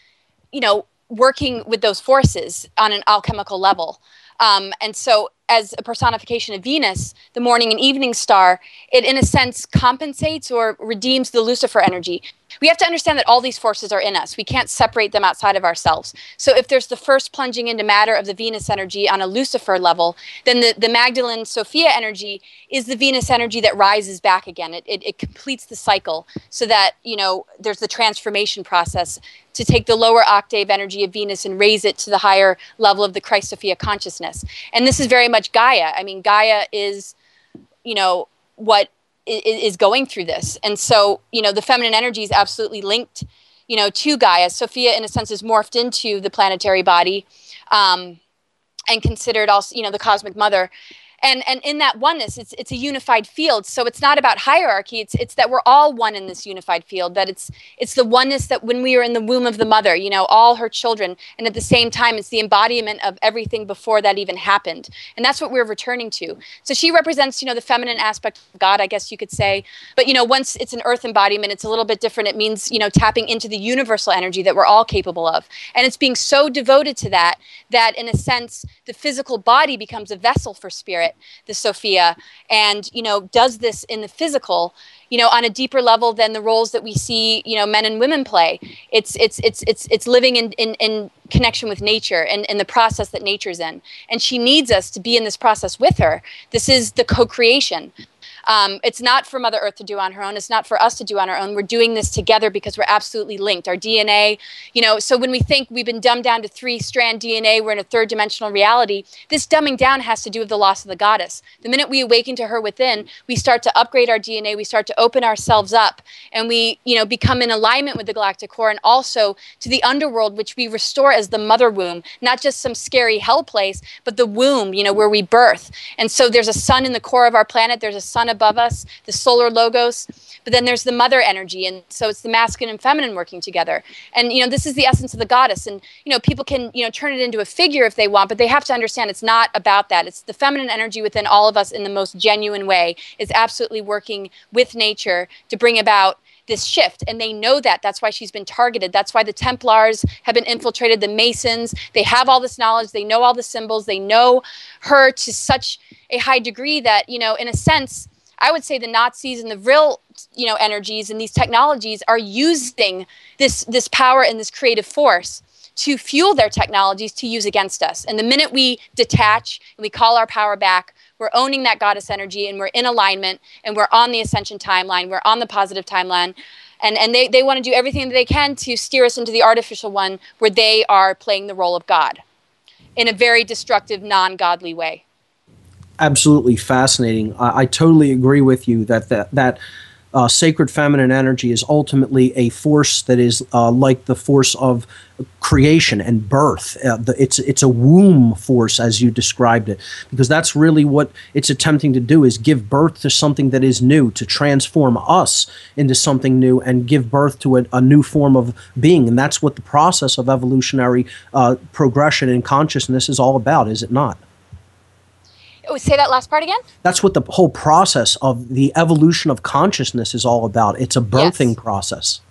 you know, working with those forces on an alchemical level. Um, and so as a personification of Venus, the morning and evening star, it in a sense compensates or redeems the Lucifer energy. We have to understand that all these forces are in us. We can't separate them outside of ourselves. So if there's the first plunging into matter of the Venus energy on a Lucifer level, then the, the Magdalene Sophia energy is the Venus energy that rises back again. It, it, it completes the cycle so that, you know, there's the transformation process to take the lower octave energy of Venus and raise it to the higher level of the Christ Sophia consciousness. And this is very much Gaia. I mean, Gaia is, you know, what is going through this. And so, you know, the feminine energy is absolutely linked, you know, to Gaia. Sophia, in a sense, is morphed into the planetary body um, and considered also, you know, the cosmic mother and and in that oneness it's it's a unified field. So it's not about hierarchy. It's it's that we're all one in this unified field that it's it's the oneness that when we are in the womb of the mother you know all her children and at the same time it's the embodiment of everything before that even happened. And that's what we're returning to. So she represents you know the feminine aspect of god i guess you could say. But you know once it's an earth embodiment it's a little bit different. It means you know tapping into the universal energy that we're all capable of. And it's being so devoted to that that in a sense the physical body becomes a vessel for spirit the Sophia, and you know does this in the physical, you know, on a deeper level than the roles that we see, you know, men and women play. It's it's it's it's it's living in in, in connection with nature and, and the process that nature's in, and she needs us to be in this process with her. This is the co-creation. Um, it's not for Mother Earth to do on her own. It's not for us to do on our own. We're doing this together because we're absolutely linked. Our DNA, you know, so when we think we've been dumbed down to three strand DNA, we're in a third dimensional reality, this dumbing down has to do with the loss of the goddess. The minute we awaken to her within, we start to upgrade our DNA, we start to open ourselves up, and we, you know, become in alignment with the galactic core and also to the underworld, which we restore as the mother womb, not just some scary hell place, but the womb, you know, where we birth. And so there's a sun in the core of our planet, there's a sun above us, the solar logos, but then there's the mother energy. And so it's the masculine and feminine working together. And, you know, this is the essence of the goddess. And, you know, people can, you know, turn it into a figure if they want, but they have to understand it's not about that. It's the feminine energy within all of us in the most genuine way is absolutely working with nature to bring about this shift and they know that that's why she's been targeted that's why the templars have been infiltrated the masons they have all this knowledge they know all the symbols they know her to such a high degree that you know in a sense I would say the Nazis and the real, you know, energies and these technologies are using this this power and this creative force to fuel their technologies to use against us. And the minute we detach and we call our power back, we're owning that goddess energy and we're in alignment and we're on the ascension timeline, we're on the positive timeline. And, and they, they want to do everything that they can to steer us into the artificial one where they are playing the role of God in a very destructive, non godly way absolutely fascinating. I, I, totally agree with you that that that uh, sacred feminine energy is ultimately a force that is uh, like the force of creation and birth. Uh, the, it's it's a womb force, as you described it, because that's really what it's attempting to do: is give birth to something that is new, to transform us into something new, and give birth to a, a new form of being. And that's what the process of evolutionary uh, progression in consciousness is all about, is it not? Oh, say that last part again. That's what the whole process of the evolution of consciousness is all about. It's a birthing yes. process.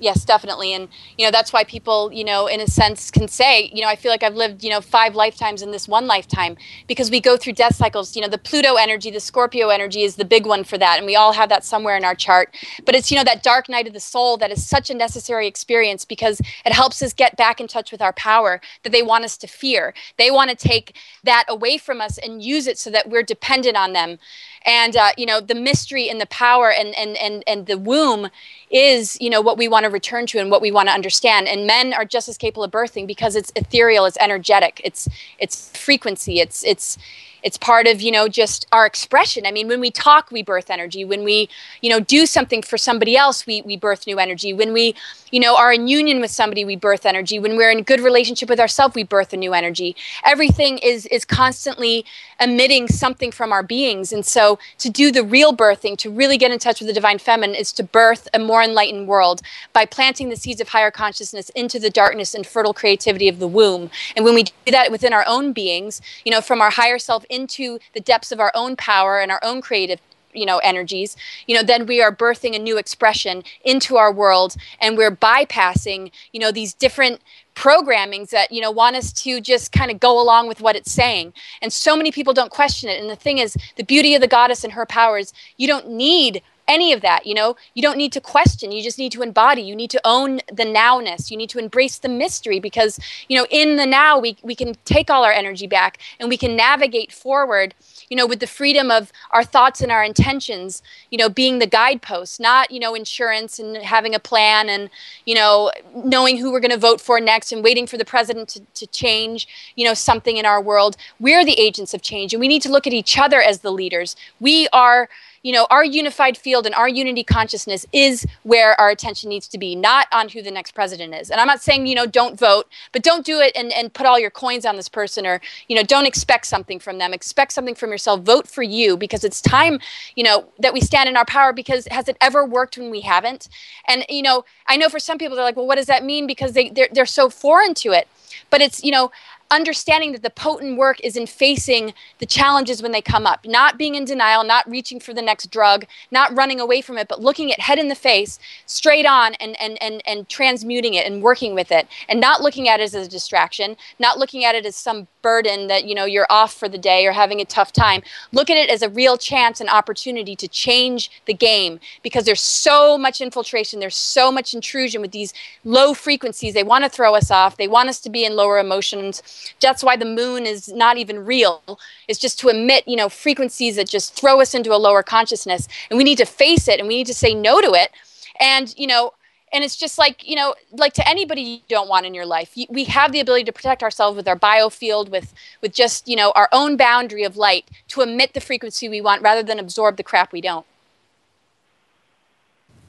Yes definitely and you know that's why people you know in a sense can say you know i feel like i've lived you know five lifetimes in this one lifetime because we go through death cycles you know the pluto energy the scorpio energy is the big one for that and we all have that somewhere in our chart but it's you know that dark night of the soul that is such a necessary experience because it helps us get back in touch with our power that they want us to fear. They want to take that away from us and use it so that we're dependent on them and uh, you know the mystery and the power and and and and the womb is you know what we want to return to and what we want to understand. And men are just as capable of birthing because it's ethereal it's energetic it's it's frequency it's it's it's part of you know just our expression. I mean when we talk we birth energy. When we you know do something for somebody else we we birth new energy. When we you know are in union with somebody we birth energy. When we're in good relationship with ourselves we birth a new energy. Everything is is constantly emitting something from our beings. And so to do the real birthing to really get in touch with the divine feminine is to birth a more enlightened world by planting the seeds of higher consciousness into the darkness and fertile creativity of the womb. And when we do that within our own beings you know from our higher self into the depths of our own power and our own creative you know energies you know then we are birthing a new expression into our world and we're bypassing you know these different programmings that you know want us to just kind of go along with what it's saying. And so many people don't question it. And the thing is the beauty of the goddess and her powers you don't need any of that you know? You don't need to question you just need to embody you need to own the nowness you need to embrace the mystery because you know in the now we, we can take all our energy back and we can navigate forward you know with the freedom of our thoughts and our intentions you know being the guidepost not you know insurance and having a plan and you know knowing who we're going to vote for next and waiting for the president to, to change you know something in our world. We're the agents of change and we need to look at each other as the leaders. We are you know, our unified field and our unity consciousness is where our attention needs to be, not on who the next president is. And I'm not saying, you know, don't vote, but don't do it and, and put all your coins on this person or, you know, don't expect something from them. Expect something from yourself. Vote for you because it's time, you know, that we stand in our power because has it ever worked when we haven't? And, you know, I know for some people they're like, well, what does that mean? Because they, they're, they're so foreign to it. But it's, you know, understanding that the potent work is in facing the challenges when they come up, not being in denial, not reaching for the next drug, not running away from it, but looking it head in the face, straight on, and, and, and, and transmuting it and working with it, and not looking at it as a distraction, not looking at it as some burden that you know you're off for the day or having a tough time look at it as a real chance and opportunity to change the game because there's so much infiltration there's so much intrusion with these low frequencies. They want to throw us off. They want us to be in lower emotions. That's why the moon is not even real. It's just to emit you know frequencies that just throw us into a lower consciousness. And we need to face it and we need to say no to it. And you know and it's just like you know like to anybody you don't want in your life we have the ability to protect ourselves with our biofield with with just you know our own boundary of light to emit the frequency we want rather than absorb the crap we don't.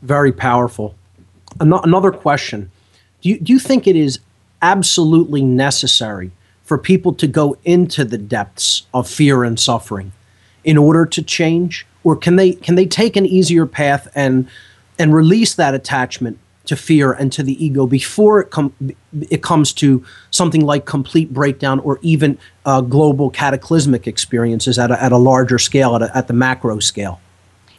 Very powerful. Another question. Do you, do you think it is absolutely necessary for people to go into the depths of fear and suffering in order to change? Or can they can they take an easier path and and release that attachment to fear and to the ego before it, com- it comes to something like complete breakdown or even uh, global cataclysmic experiences at a, at a larger scale, at, a, at the macro scale.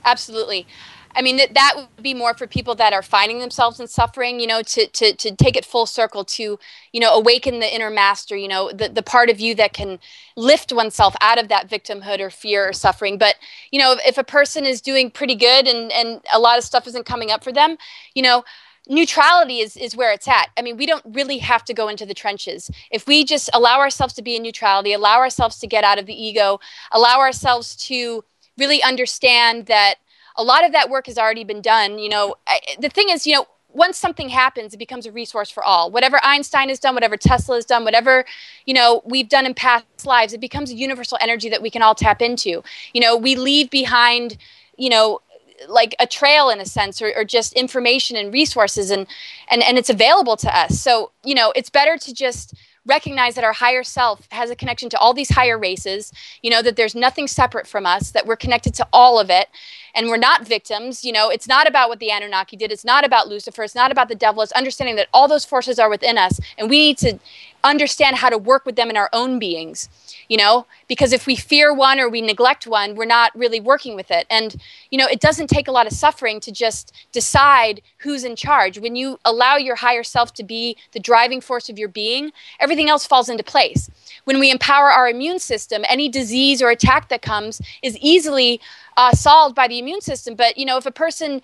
Absolutely. I mean, that, that would be more for people that are finding themselves in suffering, you know, to, to, to take it full circle, to, you know, awaken the inner master, you know, the, the part of you that can lift oneself out of that victimhood or fear or suffering. But, you know, if, if a person is doing pretty good and, and a lot of stuff isn't coming up for them, you know, neutrality is, is where it's at. I mean, we don't really have to go into the trenches. If we just allow ourselves to be in neutrality, allow ourselves to get out of the ego, allow ourselves to really understand that a lot of that work has already been done. You know, I, the thing is, you know, once something happens, it becomes a resource for all. Whatever Einstein has done, whatever Tesla has done, whatever, you know, we've done in past lives, it becomes a universal energy that we can all tap into. You know, we leave behind, you know, like a trail in a sense or, or just information and resources and, and and it's available to us. So you know it's better to just recognize that our higher self has a connection to all these higher races you know that there's nothing separate from us that we're connected to all of it and we're not victims you know it's not about what the anunnaki did it's not about lucifer it's not about the devil it's understanding that all those forces are within us and we need to understand how to work with them in our own beings you know? Because if we fear one or we neglect one we're not really working with it. And you know it doesn't take a lot of suffering to just decide who's in charge. When you allow your higher self to be the driving force of your being everything else falls into place when we empower our immune system any disease or attack that comes is easily uh, solved by the immune system but you know if a person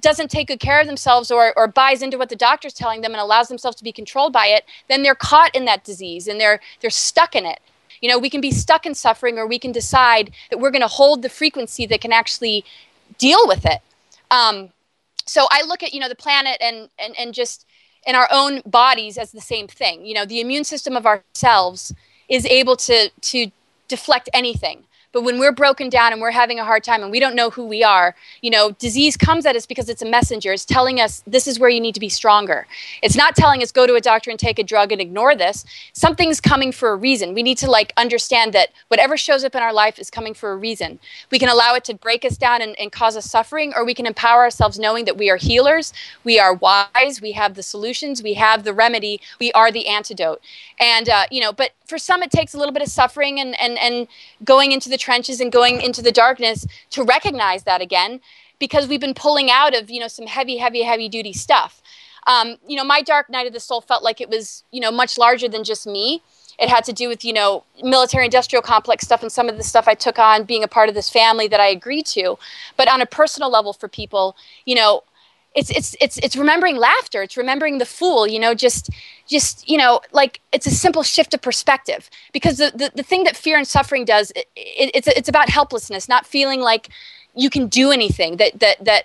doesn't take good care of themselves or, or buys into what the doctor's telling them and allows themselves to be controlled by it, then they're caught in that disease and they're they're stuck in it. You know, we can be stuck in suffering or we can decide that we're going to hold the frequency that can actually deal with it. Um, so I look at, you know, the planet and, and, and just in our own bodies as the same thing. You know, the immune system of ourselves is able to, to deflect anything. But when we're broken down and we're having a hard time and we don't know who we are, you know, disease comes at us because it's a messenger. It's telling us this is where you need to be stronger. It's not telling us go to a doctor and take a drug and ignore this. Something's coming for a reason. We need to like understand that whatever shows up in our life is coming for a reason. We can allow it to break us down and, and cause us suffering, or we can empower ourselves knowing that we are healers, we are wise, we have the solutions, we have the remedy, we are the antidote. And uh, you know, but for some it takes a little bit of suffering and and and going into the trenches and going into the darkness to recognize that again because we've been pulling out of you know some heavy heavy heavy duty stuff. Um, you know my dark night of the soul felt like it was you know much larger than just me. It had to do with you know military industrial complex stuff and some of the stuff i took on being a part of this family that i agreed to. But on a personal level for people you know it's it's it's it's remembering laughter. It's remembering the fool you know just just you know like it's a simple shift of perspective. Because the the, the thing that fear and suffering does it, it, it's it's about helplessness not feeling like you can do anything that that that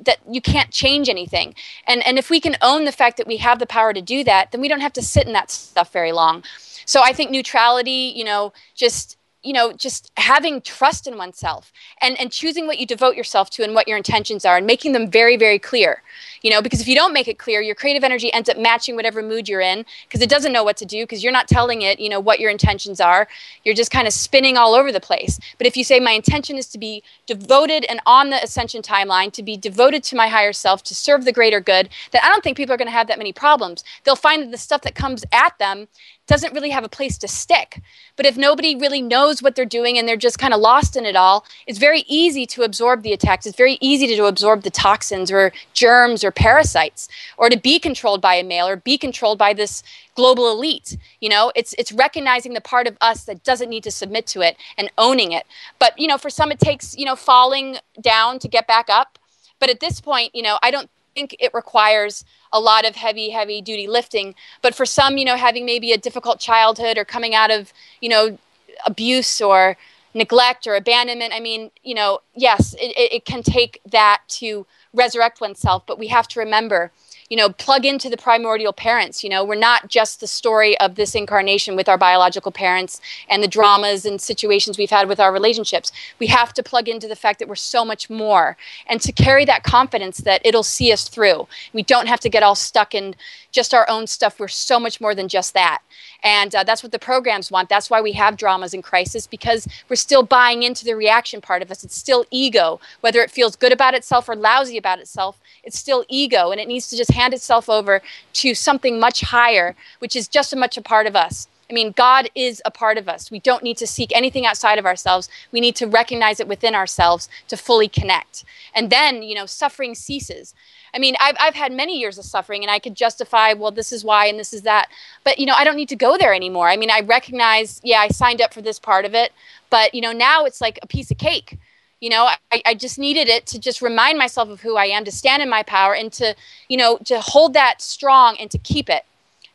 that you can't change anything. And and if we can own the fact that we have the power to do that then we don't have to sit in that stuff very long. So i think neutrality you know just you know just having trust in oneself and and choosing what you devote yourself to and what your intentions are and making them very very clear you know because if you don't make it clear your creative energy ends up matching whatever mood you're in because it doesn't know what to do because you're not telling it you know what your intentions are. You're just kind of spinning all over the place. But if you say my intention is to be devoted and on the ascension timeline to be devoted to my higher self to serve the greater good then i don't think people are going to have that many problems. They'll find that the stuff that comes at them doesn't really have a place to stick. But if nobody really knows what they're doing and they're just kind of lost in it all, it's very easy to absorb the attacks. It's very easy to absorb the toxins or germs or parasites or to be controlled by a male or be controlled by this global elite. You know, it's it's recognizing the part of us that doesn't need to submit to it and owning it. But, you know, for some it takes, you know, falling down to get back up. But at this point, you know, I don't think it requires a lot of heavy, heavy duty lifting. But for some, you know, having maybe a difficult childhood or coming out of, you know, abuse or neglect or abandonment, I mean, you know, yes, it, it can take that to resurrect oneself. But we have to remember you know, plug into the primordial parents. You know, we're not just the story of this incarnation with our biological parents and the dramas and situations we've had with our relationships. We have to plug into the fact that we're so much more and to carry that confidence that it'll see us through. We don't have to get all stuck in just our own stuff. We're so much more than just that. And uh, that's what the programs want. That's why we have dramas and crisis because we're still buying into the reaction part of us. It's still ego, whether it feels good about itself or lousy about itself. It's still ego, and it needs to just hand itself over to something much higher, which is just as much a part of us. I mean, God is a part of us. We don't need to seek anything outside of ourselves. We need to recognize it within ourselves to fully connect. And then, you know, suffering ceases. I mean, I've, I've had many years of suffering and I could justify, well, this is why and this is that. But, you know, I don't need to go there anymore. I mean, I recognize, yeah, I signed up for this part of it. But, you know, now it's like a piece of cake. You know, I, I just needed it to just remind myself of who I am, to stand in my power and to, you know, to hold that strong and to keep it.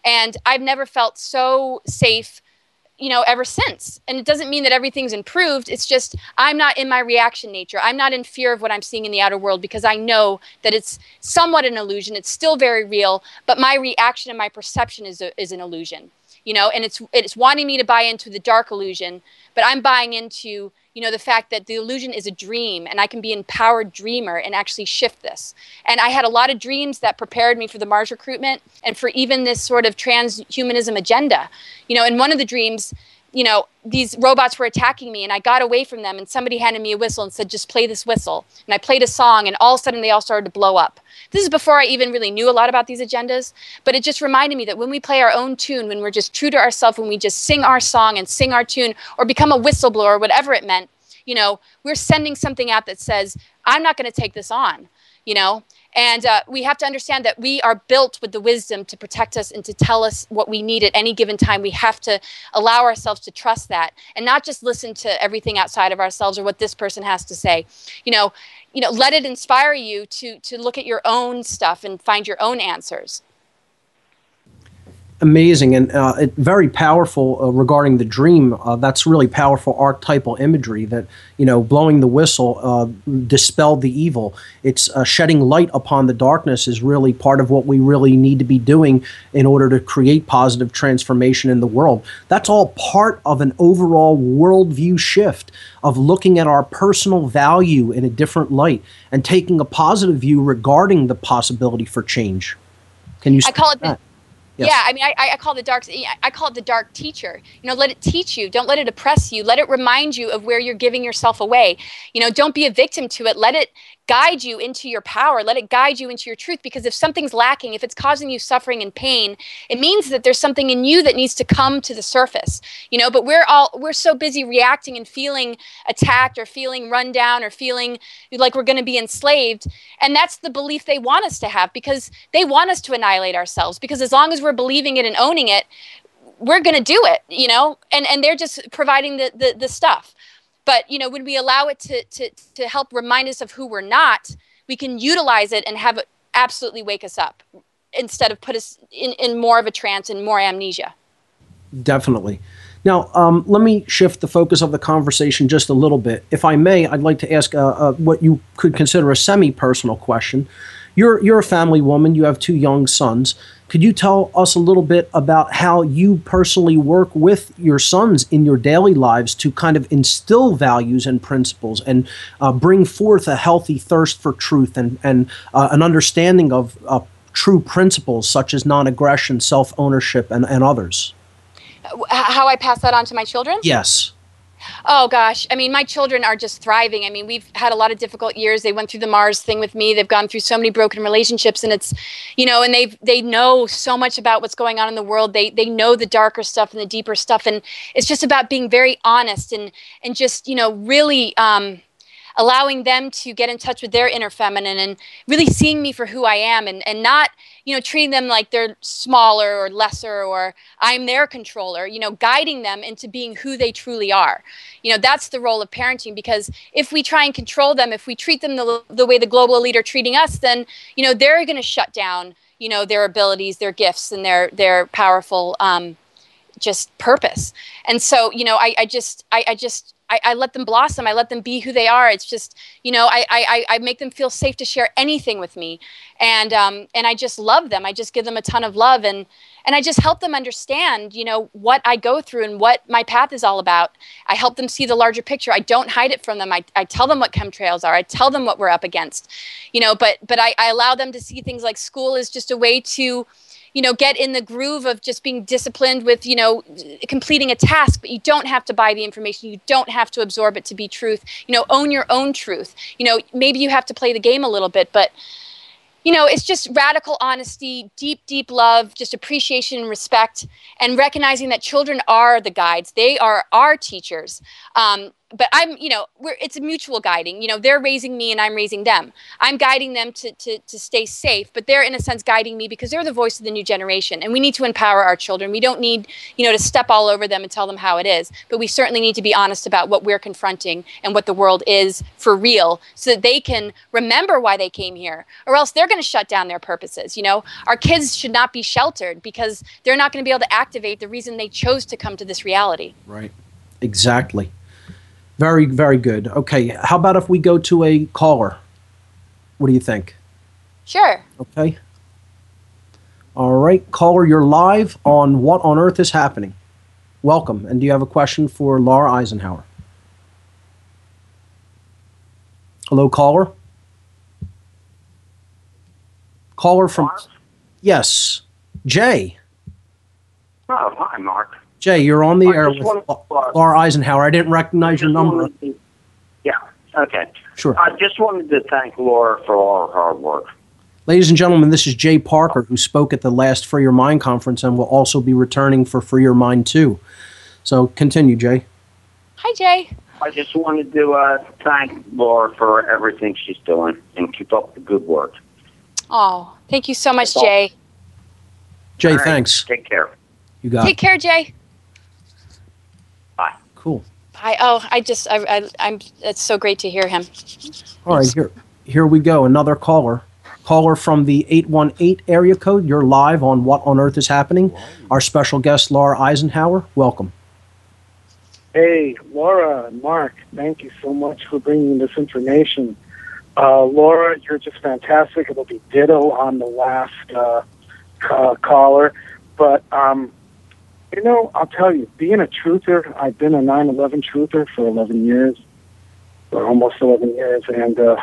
And I've never felt so safe you know ever since. And it doesn't mean that everything's improved. It's just i'm not in my reaction nature. I'm not in fear of what i'm seeing in the outer world because i know that it's somewhat an illusion. It's still very real but my reaction and my perception is, a, is an illusion you know and it's it's wanting me to buy into the dark illusion but i'm buying into you know the fact that the illusion is a dream and i can be an empowered dreamer and actually shift this. And i had a lot of dreams that prepared me for the mars recruitment and for even this sort of transhumanism agenda. You know in one of the dreams you know, these robots were attacking me and I got away from them and somebody handed me a whistle and said, just play this whistle. And I played a song and all of a sudden they all started to blow up. This is before I even really knew a lot about these agendas, but it just reminded me that when we play our own tune, when we're just true to ourselves, when we just sing our song and sing our tune or become a whistleblower, whatever it meant, you know, we're sending something out that says, I'm not going to take this on, you know, and uh, we have to understand that we are built with the wisdom to protect us and to tell us what we need at any given time. We have to allow ourselves to trust that and not just listen to everything outside of ourselves or what this person has to say. You know, you know, let it inspire you to to look at your own stuff and find your own answers amazing and uh, it, very powerful uh, regarding the dream. Uh, that's really powerful archetypal imagery that, you know, blowing the whistle uh, dispelled the evil. It's uh, shedding light upon the darkness is really part of what we really need to be doing in order to create positive transformation in the world. That's all part of an overall worldview shift of looking at our personal value in a different light and taking a positive view regarding the possibility for change. Can you? I call it the, Yes. Yeah, I mean, I, I call the dark. I call it the dark teacher. You know, let it teach you. Don't let it oppress you. Let it remind you of where you're giving yourself away. You know, don't be a victim to it. Let it guide you into your power. Let it guide you into your truth. Because if something's lacking, if it's causing you suffering and pain, it means that there's something in you that needs to come to the surface. You know, but we're all we're so busy reacting and feeling attacked or feeling run down or feeling like we're going to be enslaved. And that's the belief they want us to have because they want us to annihilate ourselves. Because as long as we're believing it and owning it, we're going to do it, you know, and, and they're just providing the, the, the stuff. But you know, when we allow it to, to, to help remind us of who we're not, we can utilize it and have it absolutely wake us up instead of put us in, in more of a trance and more amnesia. Definitely. Now, um, let me shift the focus of the conversation just a little bit. If I may, I'd like to ask uh, uh, what you could consider a semi personal question. You're, you're a family woman, you have two young sons. Could you tell us a little bit about how you personally work with your sons in your daily lives to kind of instill values and principles and uh, bring forth a healthy thirst for truth and, and uh, an understanding of uh, true principles such as non aggression, self ownership, and, and others? How I pass that on to my children? Yes. Oh gosh, I mean, my children are just thriving. I mean, we've had a lot of difficult years. They went through the Mars thing with me. They've gone through so many broken relationships, and it's, you know, and they they know so much about what's going on in the world. They they know the darker stuff and the deeper stuff, and it's just about being very honest and and just you know really. Um, allowing them to get in touch with their inner feminine and really seeing me for who I am and, and not, you know, treating them like they're smaller or lesser or I'm their controller, you know, guiding them into being who they truly are. You know, that's the role of parenting because if we try and control them, if we treat them the, the way the global elite are treating us, then, you know, they're going to shut down, you know, their abilities, their gifts, and their, their powerful, um, just purpose. And so, you know, I, I just, I, I just, I, I, let them blossom. I let them be who they are. It's just, you know, I, I, I make them feel safe to share anything with me. And, um, and I just love them. I just give them a ton of love. And, and I just help them understand, you know, what I go through and what my path is all about. I help them see the larger picture. I don't hide it from them. I, I tell them what chemtrails are. I tell them what we're up against, you know, but, but I, I allow them to see things like school is just a way to, you know get in the groove of just being disciplined with you know completing a task but you don't have to buy the information. You don't have to absorb it to be truth. You know own your own truth. You know maybe you have to play the game a little bit but you know it's just radical honesty deep deep love just appreciation and respect and recognizing that children are the guides. They are our teachers. Um, but I'm, you know, we're, it's a mutual guiding. You know, they're raising me and I'm raising them. I'm guiding them to, to, to stay safe, but they're in a sense guiding me because they're the voice of the new generation. And we need to empower our children. We don't need, you know, to step all over them and tell them how it is, but we certainly need to be honest about what we're confronting and what the world is for real so that they can remember why they came here or else they're going to shut down their purposes. You know, our kids should not be sheltered because they're not going to be able to activate the reason they chose to come to this reality. Right. Exactly. Very, very good. Okay, how about if we go to a caller? What do you think? Sure. Okay. All right, caller, you're live on What on Earth is Happening. Welcome. And do you have a question for Laura Eisenhower? Hello, caller. Caller from. Yes. Jay. Oh, hi, Mark. Jay, you're on the I air with wanted to, Laura Eisenhower. I didn't recognize your number. to- Yeah, okay. Sure. I just wanted to thank Laura for all her hard work. Ladies and gentlemen, this is Jay Parker, who spoke at the last Free Your Mind conference and will also be returning for Free Your Mind 2. So continue, Jay. Hi, Jay. I just wanted to uh, thank Laura for everything she's doing and keep up the good work. Oh, thank you so much, That's all. Jay. Jay, All right, thanks. Take care. You got Take it. care, Jay. Cool. I oh, I just I, I I'm. It's so great to hear him. All right, here, here we go. Another caller. Caller from the 818 area code. You're live on What on Earth is Happening. Our special guest, Laura Eisenhower. Welcome. Hey, Laura Mark, thank you so much for bringing this information. Uh, Laura, you're just fantastic. It'll be ditto on the last uh, ca- caller. But, um, you know, I'll tell you, being a truther, I've been a 9 11 truther for 11 years, or almost 11 years, and uh,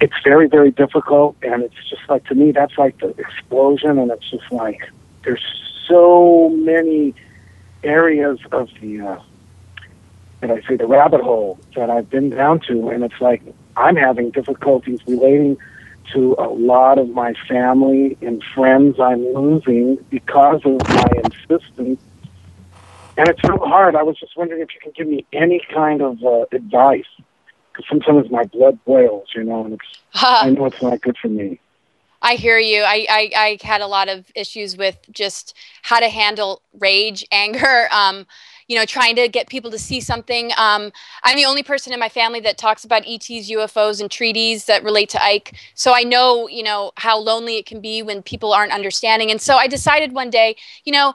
it's very, very difficult. And it's just like, to me, that's like the explosion, and it's just like, there's so many areas of the uh, that I say the rabbit hole that I've been down to, and it's like I'm having difficulties relating to a lot of my family and friends I'm losing because of my insistence. And it's so hard. I was just wondering if you can give me any kind of uh, advice, because sometimes my blood boils, you know, and it's *laughs* I know it's not good for me. I hear you. I, I, I had a lot of issues with just how to handle rage, *laughs* anger, um, you know, trying to get people to see something. Um, I'm the only person in my family that talks about ETs, UFOs, and treaties that relate to Ike. So I know, you know, how lonely it can be when people aren't understanding. And so I decided one day, you know,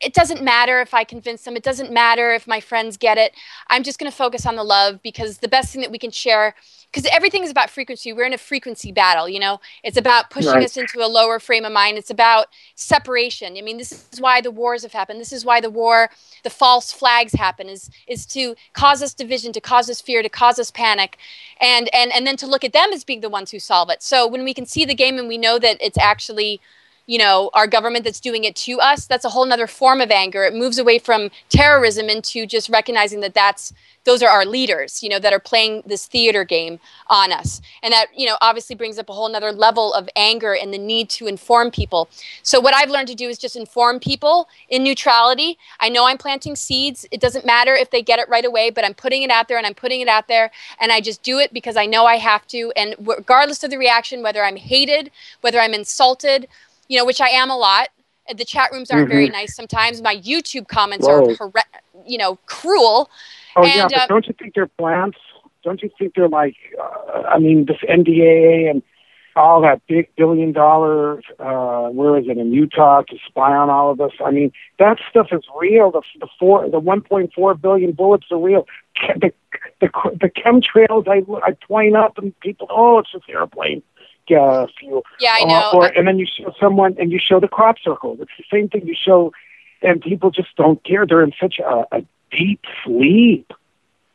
it doesn't matter if I convince them. It doesn't matter if my friends get it. I'm just going to focus on the love because the best thing that we can share, because everything is about frequency. We're in a frequency battle, you know. It's about pushing Right. us into a lower frame of mind. It's about separation. I mean, this is why the wars have happened. This is why the war, the false flags happen, is is to cause us division, to cause us fear, to cause us panic, and and and then to look at them as being the ones who solve it. So when we can see the game and we know that it's actually you know our government that's doing it to us that's a whole nother form of anger. It moves away from terrorism into just recognizing that that's those are our leaders you know that are playing this theater game on us. And that you know obviously brings up a whole nother level of anger and the need to inform people. So what i've learned to do is just inform people in neutrality. I know i'm planting seeds. It doesn't matter if they get it right away but i'm putting it out there and i'm putting it out there. And i just do it because i know i have to. And regardless of the reaction whether i'm hated whether i'm insulted you know, which I am a lot. The chat rooms aren't very nice sometimes. My YouTube comments Whoa. are, horre- you know, cruel. Oh yeah, And, but uh, don't you think they're plants? Don't you think they're like? Uh, I mean, this NDAA and all that big billion dollar. Uh, where is it in Utah to spy on all of us? I mean, that stuff is real. The the four the one point four billion bullets are real. The the the chemtrails I I point up and people oh it's just airplane uh, fuel. Yeah, I Or- know. Or, and then you show someone and you show the crop circle. It's the same thing you show, and people just don't care. They're in such a, a deep sleep.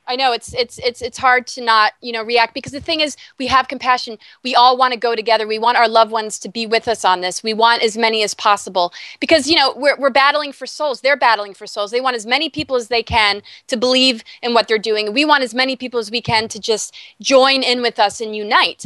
I know it's it's it's it's hard to not you know react because the thing is we have compassion. We all want to go together. We want our loved ones to be with us on this. We want as many as possible because you know we're we're battling for souls. They're battling for souls. They want as many people as they can to believe in what they're doing. We want as many people as we can to just join in with us and unite.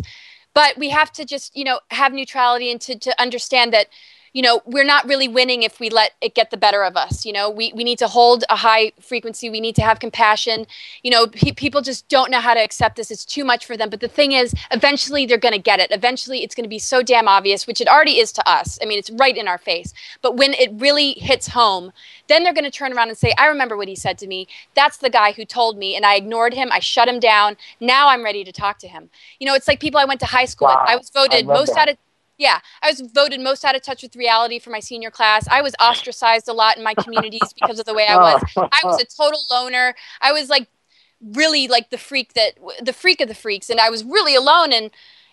But we have to just you know have neutrality and to to understand that you know we're not really winning if we let it get the better of us you know? We, we need to hold a high frequency we need to have compassion. You know pe- people just don't know how to accept this it's too much for them. But the thing is eventually they're going to get it. Eventually it's going to be so damn obvious which it already is to us. I mean it's right in our face. But when it really hits home then they're going to turn around and say i remember what he said to me. That's the guy who told me and i ignored him i shut him down. Now i'm ready to talk to him. You know it's like people i went to high school Wow. with i was voted I most that. out of yeah, I was voted most out of touch with reality for my senior class. I was ostracized a lot in my communities because of the way I was. I was a *laughs* total loner. I was like really like the freak that the freak of the freaks, and I was really alone. And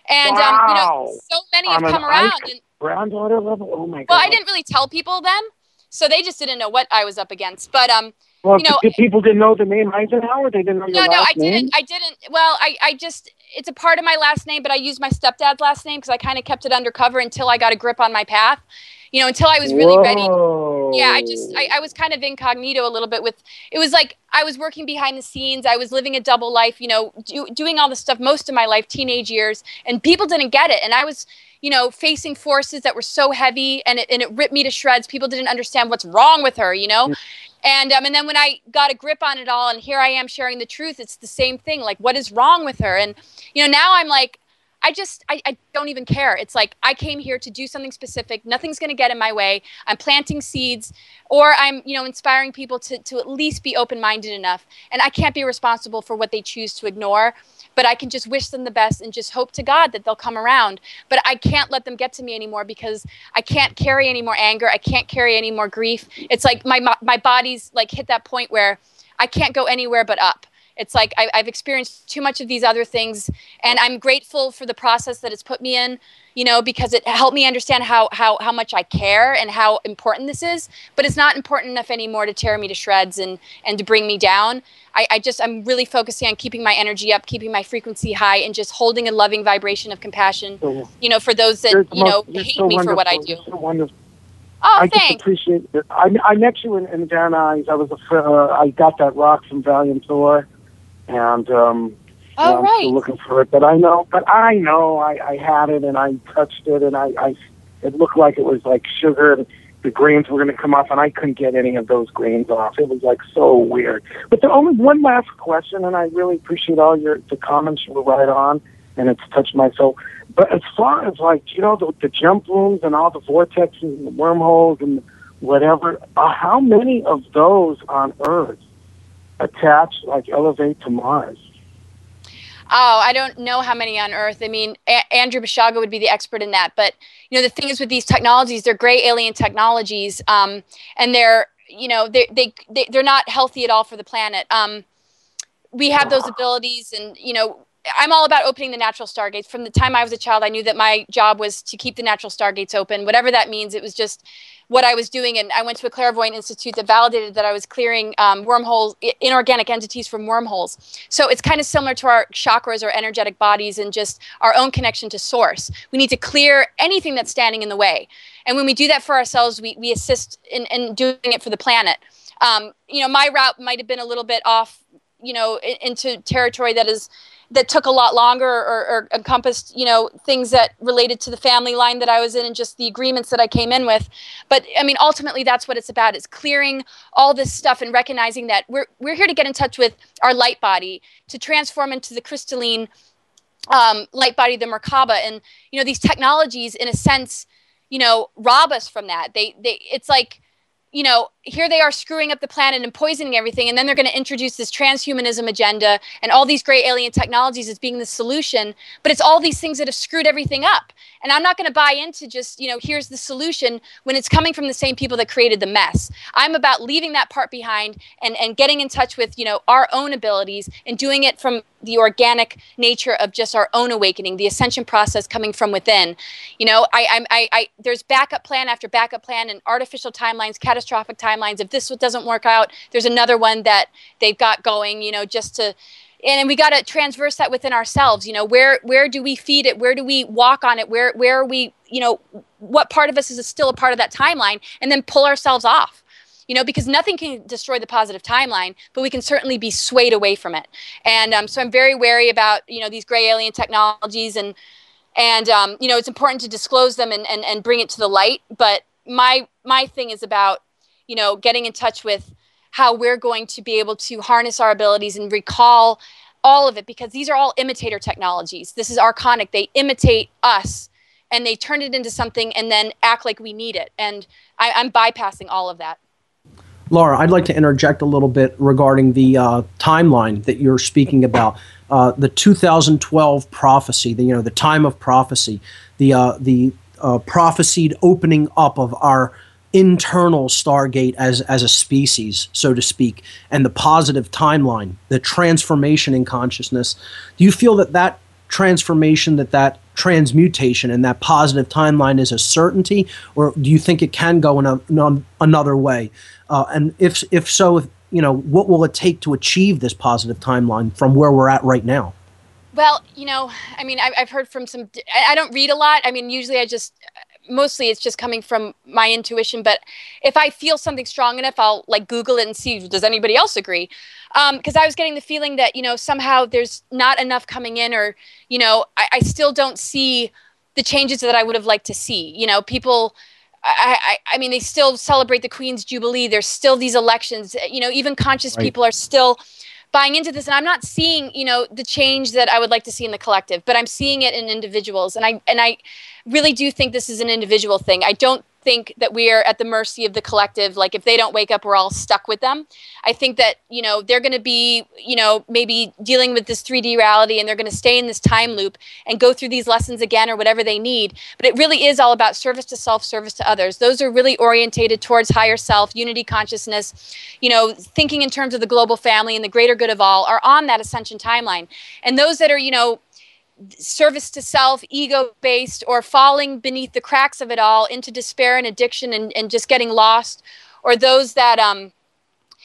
and um, you know, so many have an come around. And, granddaughter level. Oh my god. well, I didn't really tell people then, so they just didn't know what I was up against. But um, Well, you know- the people didn't know the name Eisenhower. They didn't know no, your no, last I name. didn't. I didn't. Well, I I just it's a part of my last name, but I used my stepdad's last name because I kind of kept it undercover until I got a grip on my path. You know, until I was really ready Whoa. Oh. yeah i just I, I was kind of incognito a little bit with it was like i was working behind the scenes i was living a double life you know do, doing all this stuff most of my life teenage years and people didn't get it and i was you know facing forces that were so heavy and it, and it ripped me to shreds people didn't understand what's wrong with her you know mm. And um, and then when i got a grip on it all and here i am sharing the truth it's the same thing like what is wrong with her? And you know now i'm like I just I, I don't even care. It's like I came here to do something specific. Nothing's going to get in my way. I'm planting seeds, or I'm you know inspiring people to to at least be open minded enough. And I can't be responsible for what they choose to ignore, but I can just wish them the best and just hope to God that they'll come around. But I can't let them get to me anymore because I can't carry any more anger. I can't carry any more grief. It's like my my body's like hit that point where I can't go anywhere but up. It's like I, have experienced too much of these other things, and I'm grateful for the process that it's put me in, you know, because it helped me understand how, how, how much I care and how important this is. But it's not important enough anymore to tear me to shreds and, and to bring me down. I, I just, I'm really focusing on keeping my energy up, keeping my frequency high, and just holding a loving vibration of compassion, you know, for those that, you know, hate so me for what I do. You're so wonderful. Oh, I just appreciate it. I, I met you in, in Van Nuys. I was a, uh, I got that rock from Valiant Thor, and um, Oh, I'm right. still looking for it. But I know, but I know, I, I had it and I touched it, and I, I, it looked like it was like sugar. And the grains were going to come off, and I couldn't get any of those grains off. It was like so weird. But the only one last question, and I really appreciate all your the comments you were right on, and it's touched my soul. But as far as like you know the, the jump rooms and all the vortexes and the wormholes and whatever, uh, how many of those on Earth attach like elevate to Mars? Oh, I don't know how many on Earth. I mean, a- Andrew Basiago would be the expert in that. But you know, the thing is with these technologies, they're gray alien technologies, um, and they're you know they they they they're not healthy at all for the planet. Um, we have those abilities, and you know, I'm all about opening the natural stargates. From the time I was a child, I knew that my job was to keep the natural stargates open, whatever that means. It was just what I was doing, and I went to a clairvoyant institute that validated that I was clearing um, wormholes, inorganic entities from wormholes. So it's kind of similar to our chakras or energetic bodies and just our own connection to source. We need to clear anything that's standing in the way, and when we do that for ourselves, we we assist in, in doing it for the planet. Um, you know, my route might have been a little bit off, you know, into territory that is that took a lot longer or, or encompassed you know things that related to the family line that i was in and just the agreements that i came in with. But i mean ultimately that's what it's about it's clearing all this stuff and recognizing that we're, we're here to get in touch with our light body to transform into the crystalline um, light body the merkaba. And you know these technologies in a sense you know rob us from that. They they it's like you know, here they are screwing up the planet and poisoning everything, and then they're going to introduce this transhumanism agenda and all these great alien technologies as being the solution. But it's all these things that have screwed everything up. And I'm not going to buy into just, you know, here's the solution when it's coming from the same people that created the mess. I'm about leaving that part behind and, and getting in touch with, you know, our own abilities and doing it from the organic nature of just our own awakening, the ascension process coming from within. You know, I, I, I, there's backup plan after backup plan and artificial timelines, catastrophic timelines. If this doesn't work out, there's another one that they've got going. You know, just to, and we got to transverse that within ourselves. You know, where where do we feed it? Where do we walk on it? Where where are we? You know, what part of us is still a part of that timeline? And then pull ourselves off you know, because nothing can destroy the positive timeline, but we can certainly be swayed away from it. And um, so I'm very wary about, you know, these gray alien technologies and, and um, you know, it's important to disclose them and, and, and bring it to the light. But my, my thing is about, you know, getting in touch with how we're going to be able to harness our abilities and recall all of it because these are all imitator technologies. This is archonic. They imitate us and they turn it into something and then act like we need it. And I, I'm bypassing all of that. Laura, I'd like to interject a little bit regarding the uh, timeline that you're speaking about. Uh, the 2012 prophecy, the you know the time of prophecy, the uh, the uh, prophesied opening up of our internal Stargate as as a species, so to speak, and the positive timeline, the transformation in consciousness. Do you feel that that transformation, that that transmutation, and that positive timeline is a certainty, or do you think it can go in, a, in another way? Uh, and if if so, if, you know, what will it take to achieve this positive timeline from where we're at right now? Well, you know, I mean, I've, I've heard from some. I I don't read a lot. I mean, usually I just mostly it's just coming from my intuition. But if I feel something strong enough, I'll like Google it and see does anybody else agree? Because um, I was getting the feeling that you know somehow there's not enough coming in, or you know I, I still don't see the changes that I would have liked to see. You know, people. I, I, I mean, they still celebrate the Queen's Jubilee. There's still these elections. Uh, you know, even conscious right. people are still buying into this and i'm not seeing you know the change that i would like to see in the collective but i'm seeing it in individuals and i and i really do think this is an individual thing i don't think that we are at the mercy of the collective like if they don't wake up we're all stuck with them. I think that you know they're going to be you know maybe dealing with this 3d reality and they're going to stay in this time loop and go through these lessons again or whatever they need. But it really is all about service to self service to others. Those are really orientated towards higher self unity consciousness you know thinking in terms of the global family and the greater good of all are on that ascension timeline. And those that are you know service to self, ego based, or falling beneath the cracks of it all into despair and addiction and, and just getting lost, or those that, um,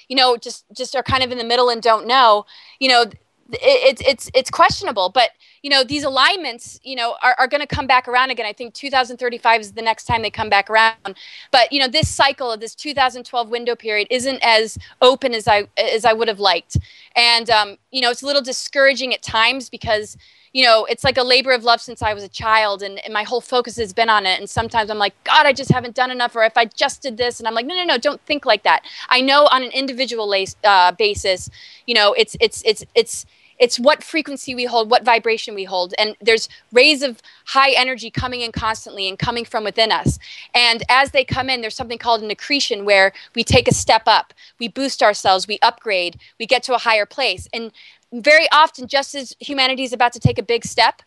you know, just, just are kind of in the middle and don't know, you know, it's it's it's questionable. But you know these alignments you know are, are going to come back around again. I think 2035 is the next time they come back around. But you know this cycle of this 2012 window period isn't as open as i as i would have liked. And um, you know it's a little discouraging at times because you know, it's like a labor of love since I was a child, and, and my whole focus has been on it. And sometimes I'm like, God, I just haven't done enough, or if I just did this, and I'm like, no, no, no, don't think like that. I know on an individual uh, basis, you know, it's it's it's it's it's what frequency we hold what vibration we hold. And there's rays of high energy coming in constantly and coming from within us. And as they come in there's something called an accretion where we take a step up we boost ourselves we upgrade we get to a higher place. And very often, just as humanity is about to take a big step,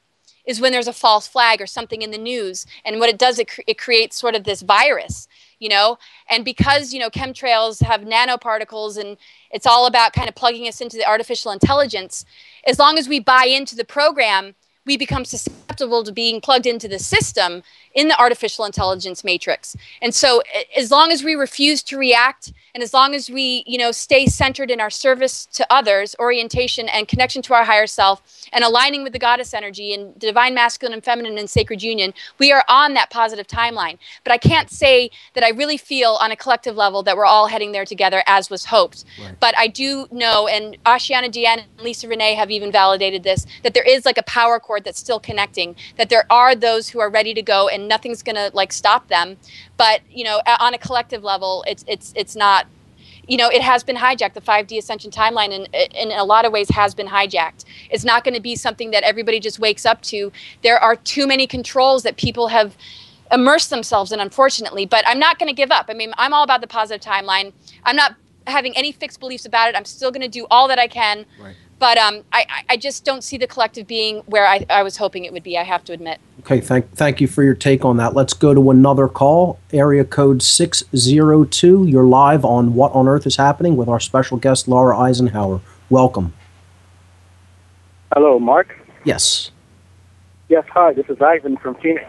is when there's a false flag or something in the news. And what it does, it, it creates sort of this virus, you know? And because, you know, chemtrails have nanoparticles and it's all about kind of plugging us into the artificial intelligence, as long as we buy into the program, we become susceptible to being plugged into the system in the artificial intelligence matrix. And so as long as we refuse to react and as long as we, you know, stay centered in our service to others, orientation and connection to our higher self and aligning with the goddess energy and divine masculine and feminine and sacred union, we are on that positive timeline. But I can't say that I really feel on a collective level that we're all heading there together as was hoped. Right. But I do know and Ashayana Deane and Lisa Renee have even validated this that there is like a power cord that's still connecting, that there are those who are ready to go and nothing's to like stop them. But you know on a collective level it's it's it's not you know it has been hijacked. The 5d ascension timeline and in a lot of ways has been hijacked. It's not going to be something that everybody just wakes up to. There are too many controls that people have immersed themselves in unfortunately. But i'm not going to give up. I mean i'm all about the positive timeline. I'm not having any fixed beliefs about it. I'm still going to do all that i can. Right but um, I, I just don't see the collective being where I, I was hoping it would be. I have to admit. Okay, thank thank you for your take on that. Let's go to another call. Area code six zero two. You're live on What on Earth is Happening with our special guest Laura Eisenhower. Welcome. Hello, Mark. Yes. Yes. Hi. This is Ivan from Phoenix.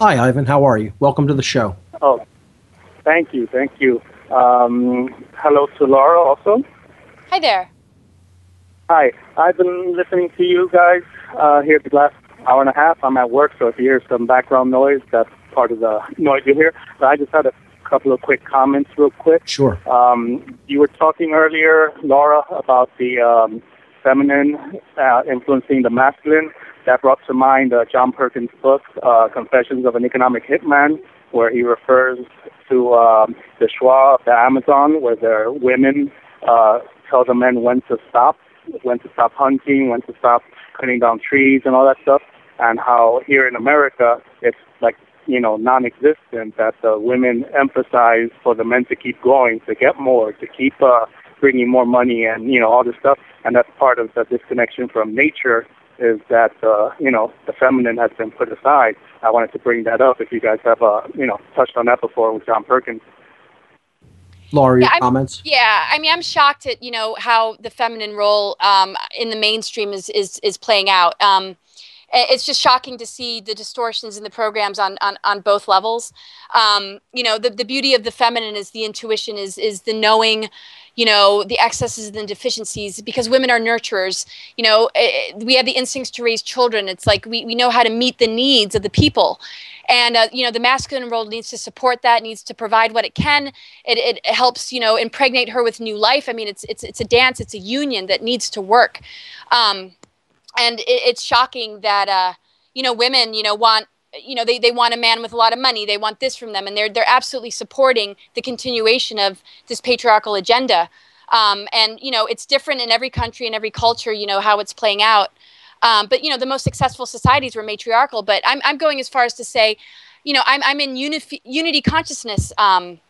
Hi, Ivan. How are you? Welcome to the show. Oh, thank you. Thank you. Um, hello to Laura also. Hi there. Hi, I've been listening to you guys uh, here the last hour and a half. I'm at work, so if you hear some background noise, that's part of the noise you hear. But I just had a couple of quick comments, real quick. Sure. Um, you were talking earlier, Laura, about the um, feminine uh, influencing the masculine. That brought to mind uh, John Perkins' book, uh, Confessions of an Economic Hitman, where he refers to um, the Shuar of the Amazon, where the women uh, tell the men when to stop when to stop hunting, when to stop cutting down trees and all that stuff, and how here in America it's like you know non-existent that the women emphasize for the men to keep going, to get more, to keep uh, bringing more money, and you know all this stuff, and that's part of the disconnection from nature is that uh, you know the feminine has been put aside. I wanted to bring that up if you guys have uh, you know touched on that before with John Perkins. Laurie, yeah, comments? Yeah, I mean, I'm shocked at you know how the feminine role um, in the mainstream is is is playing out. Um, it's just shocking to see the distortions in the programs on on, on both levels. Um, you know, the, the beauty of the feminine is the intuition, is is the knowing, you know, the excesses and the deficiencies. Because women are nurturers. You know, it, we have the instincts to raise children. It's like we we know how to meet the needs of the people. And uh, you know the masculine role needs to support that, needs to provide what it can. It, it helps you know impregnate her with new life. I mean, it's it's it's a dance, it's a union that needs to work. Um, and it, it's shocking that uh, you know women you know want you know they, they want a man with a lot of money. They want this from them. And they're they're absolutely supporting the continuation of this patriarchal agenda. Um, and you know it's different in every country and every culture you know how it's playing out. Um, but you know the most successful societies were matriarchal. But i'm, I'm going as far as to say you know i'm, I'm in unity, consciousness um,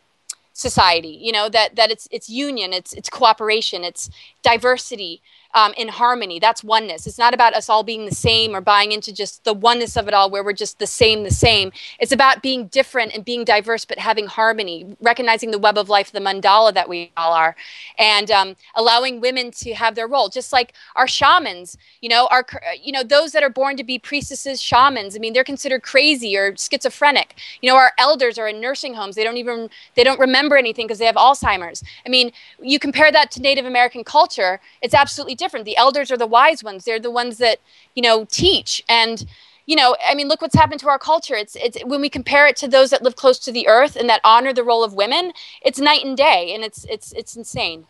society you know that that it's it's union it's it's cooperation it's diversity um, in harmony. That's oneness. It's not about us all being the same or buying into just the oneness of it all, where we're just the same, the same. It's about being different and being diverse, but having harmony, recognizing the web of life, the mandala that we all are, and um, allowing women to have their role, just like our shamans. You know, our you know those that are born to be priestesses, shamans. I mean, they're considered crazy or schizophrenic. You know, our elders are in nursing homes. They don't even they don't remember anything because they have Alzheimer's. I mean, you compare that to Native American culture, it's absolutely different. The elders are the wise ones. They're the ones that, you know, teach. And, you know, I mean, look what's happened to our culture. It's, it's when we compare it to those that live close to the earth and that honor the role of women, it's night and day. And it's, it's, it's insane.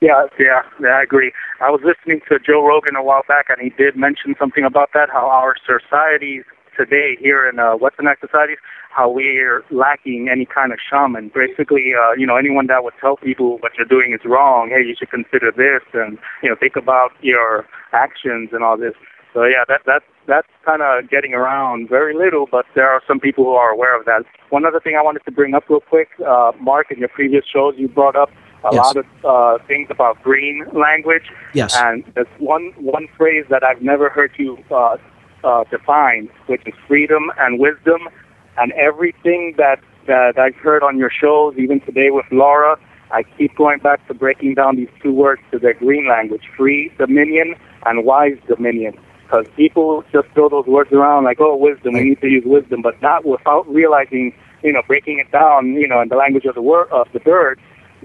Yeah, yeah, yeah, I agree. I was listening to Joe Rogan a while back, and he did mention something about that. How our societies today here in uh, Westernized societies, how we're lacking any kind of shaman. Basically, uh, you know, anyone that would tell people what you're doing is wrong. Hey, you should consider this, and you know, think about your actions and all this. So yeah, that that that's kind of getting around very little, but there are some people who are aware of that. One other thing I wanted to bring up real quick, uh, Mark, in your previous shows, you brought up a yes. lot of uh, things about green language. Yes. And there's one one phrase that I've never heard you uh, uh, defined, which is freedom and wisdom and everything that, that I've heard on your shows, even today with Laura, I keep going back to breaking down these two words to their green language, free dominion and wise dominion. Because people just throw those words around like, oh, wisdom, we need to use wisdom, but not without realizing, you know, breaking it down, you know, in the language of the word of the bird,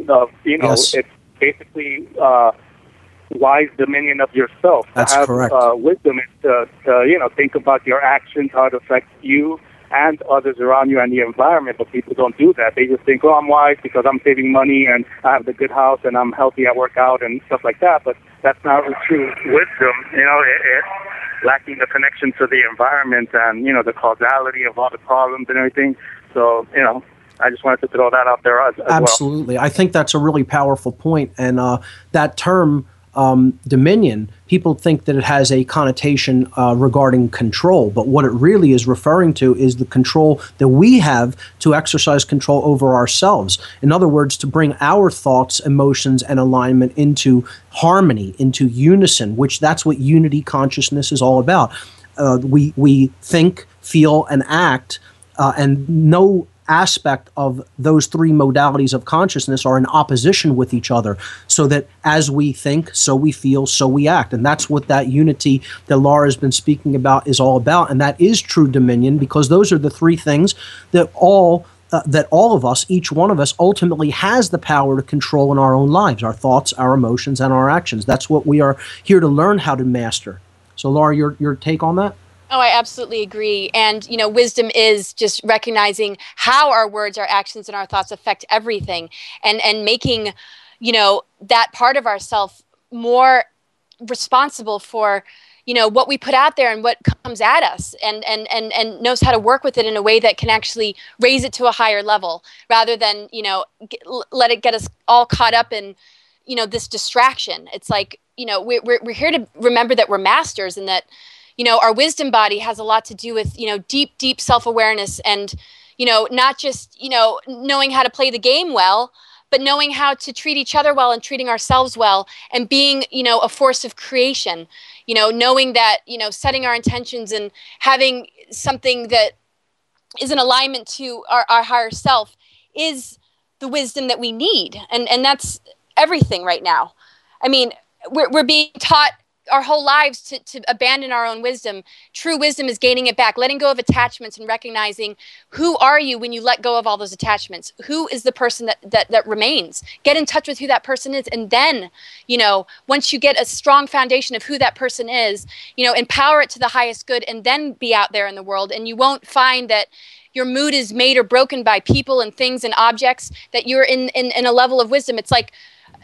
uh, you know, yes. it's basically uh, wise dominion of yourself. That's to have, correct. Uh, wisdom is to, to, you know, think about your actions, how it affects you, and others around you and the environment, but people don't do that. They just think, oh, I'm wise because I'm saving money and I have the good house and I'm healthy, I work out and stuff like that. But that's not true wisdom. You know, it, it's lacking the connection to the environment and, you know, the causality of all the problems and everything. So, you know, I just wanted to throw that out there as, as Absolutely. Well. I think that's a really powerful point. And uh, that term, um, dominion, people think that it has a connotation uh, regarding control, but what it really is referring to is the control that we have to exercise control over ourselves. In other words, to bring our thoughts, emotions, and alignment into harmony, into unison, which that's what unity consciousness is all about. Uh, we we think, feel, and act, uh, and no aspect of those three modalities of consciousness are in opposition with each other so that as we think so we feel so we act and that's what that unity that laura has been speaking about is all about and that is true dominion because those are the three things that all uh, that all of us, each one of us, ultimately has the power to control in our own lives, our thoughts, our emotions, and our actions. That's what we are here to learn how to master. So, Laura, your your take on that? Oh, I absolutely agree. And, you know, wisdom is just recognizing how our words, our actions, and our thoughts affect everything and, and making, you know, that part of ourself more responsible for, you know, what we put out there and what comes at us and, and, and, and knows how to work with it in a way that can actually raise it to a higher level rather than, you know, let it get us all caught up in, you know, this distraction. It's like, you know, we're, we're, we're here to remember that we're masters and that, you know our wisdom body has a lot to do with you know deep deep self-awareness and you know not just you know knowing how to play the game well but knowing how to treat each other well and treating ourselves well and being you know a force of creation. You know knowing that you know setting our intentions and having something that is in alignment to our, our higher self is the wisdom that we need. And and that's everything right now. I mean we're, we're being taught our whole lives to, to abandon our own wisdom. True wisdom is gaining it back, letting go of attachments and recognizing who are you when you let go of all those attachments? Who is the person that, that, that remains? Get in touch with who that person is. And then, you know, once you get a strong foundation of who that person is, you know, empower it to the highest good and then be out there in the world. And you won't find that your mood is made or broken by people and things and objects that you're in, in, in a level of wisdom. It's like,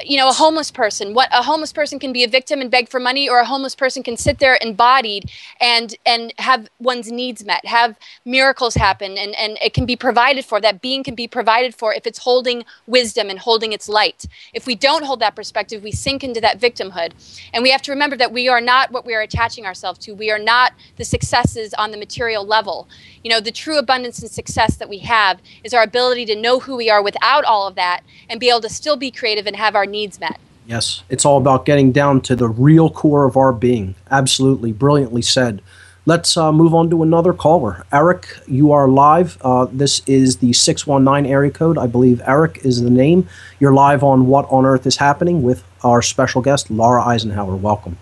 you know, a homeless person. What a homeless person can be a victim and beg for money, or a homeless person can sit there embodied and and have one's needs met, have miracles happen, and and it can be provided for. That being can be provided for if it's holding wisdom and holding its light. If we don't hold that perspective, we sink into that victimhood, and we have to remember that we are not what we are attaching ourselves to. We are not the successes on the material level. You know, the true abundance and success that we have is our ability to know who we are without all of that, and be able to still be creative and have our needs met. Yes, it's all about getting down to the real core of our being. Absolutely, brilliantly said. Let's uh, move on to another caller. Eric, you are live. Uh, this is the 619 area code. I believe Eric is the name. You're live on What on Earth is Happening with our special guest, Laura Eisenhower. Welcome.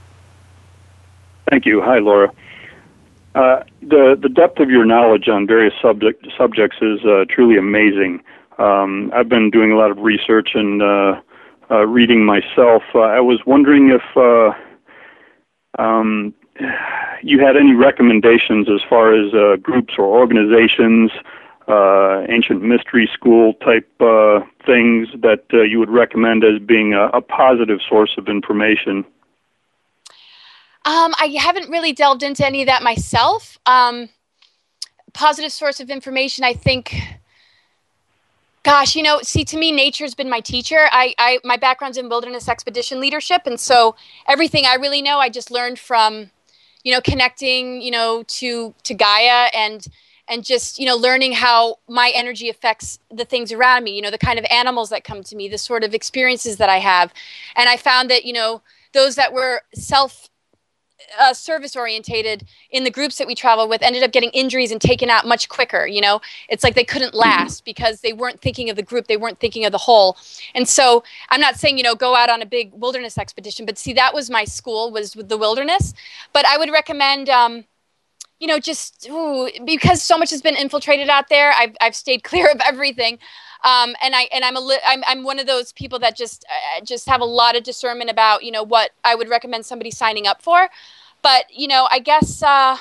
Thank you. Hi, Laura. Uh, the the depth of your knowledge on various subject subjects is uh, truly amazing. Um, I've been doing a lot of research and uh, reading myself. Uh, I was wondering if uh, um, you had any recommendations as far as uh, groups or organizations, uh, ancient mystery school type uh, things that uh, you would recommend as being a, a positive source of information. Um, I haven't really delved into any of that myself. Um, positive source of information, I think Gosh, you know, see, to me, nature's been my teacher. I, I, my background's in wilderness expedition leadership, and so everything I really know, I just learned from, you know, connecting, you know, to to Gaia and and just you know learning how my energy affects the things around me. You know, the kind of animals that come to me, the sort of experiences that I have, and I found that you know those that were self uh, service orientated in the groups that we traveled with ended up getting injuries and taken out much quicker you know? It's like they couldn't mm-hmm. last because they weren't thinking of the group they weren't thinking of the whole. And so i'm not saying you know go out on a big wilderness expedition but see that was my school was with the wilderness. But i would recommend um, you know just ooh, because so much has been infiltrated out there i've, I've stayed *laughs* clear of everything um, and I and I'm a li- I'm I'm one of those people that just uh, just have a lot of discernment about you know what I would recommend somebody signing up for, but you know I guess uh,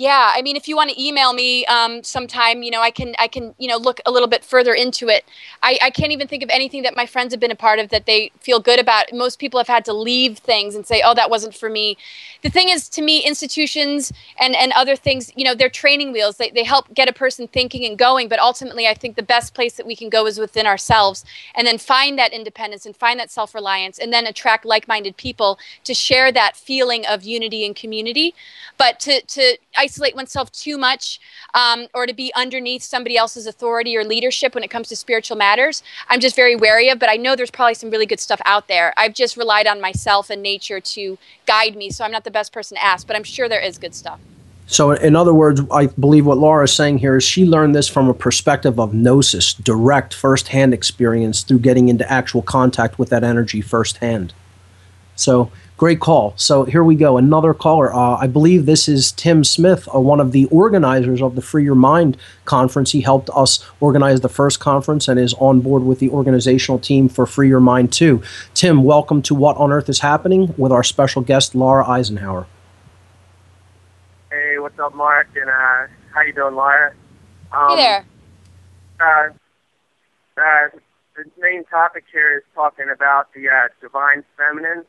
yeah, I mean, if you want to email me um, sometime, you know, I can, I can, you know, look a little bit further into it. I, I can't even think of anything that my friends have been a part of that they feel good about. Most people have had to leave things and say, "Oh, that wasn't for me." The thing is, to me, institutions and and other things, you know, they're training wheels. They they help get a person thinking and going. But ultimately, I think the best place that we can go is within ourselves, and then find that independence and find that self reliance, and then attract like minded people to share that feeling of unity and community. But to to isolate oneself too much um, or to be underneath somebody else's authority or leadership when it comes to spiritual matters, I'm just very wary of. But I know there's probably some really good stuff out there. I've just relied on myself and nature to guide me, so I'm not the best person to ask, but I'm sure there is good stuff. So, in other words, I believe what Laura is saying here is she learned this from a perspective of gnosis, direct, firsthand experience through getting into actual contact with that energy firsthand. So, Great call. So here we go. Another caller. Uh, I believe this is Tim Smith, uh, one of the organizers of the Free Your Mind conference. He helped us organize the first conference and is on board with the organizational team for Free Your Mind too. Tim, welcome to What on Earth is Happening with our special guest, Laura Eisenhower. Hey, what's up, Mark? And uh, how you doing, Laura? Um, hey there. Uh, uh, the main topic here is talking about the uh, divine feminine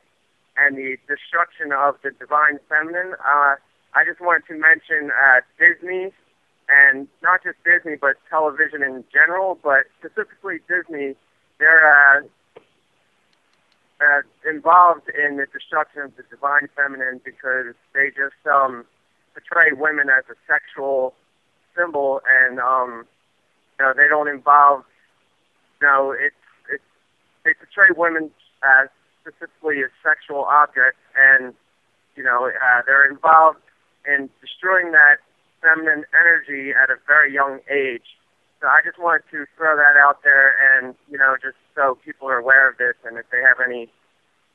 and the destruction of the divine feminine. Uh, I just wanted to mention uh, Disney, and not just Disney, but television in general, but specifically Disney. They're uh, uh, involved in the destruction of the divine feminine because they just um, portray women as a sexual symbol, and um, you know they don't involve. You know, it's it's they portray women as specifically a sexual object, and you know uh, they're involved in destroying that feminine energy at a very young age. So I just wanted to throw that out there, and you know, just so people are aware of this, and if they have any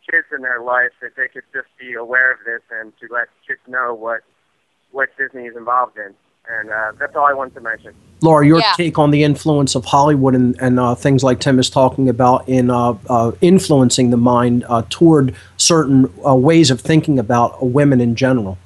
kids in their life that they could just be aware of this and to let kids know what what Disney is involved in. And uh, that's all I wanted to mention. Laura, your Yeah. take on the influence of Hollywood and, and uh, things like Tim is talking about in uh, uh, influencing the mind uh, toward certain uh, ways of thinking about women in general.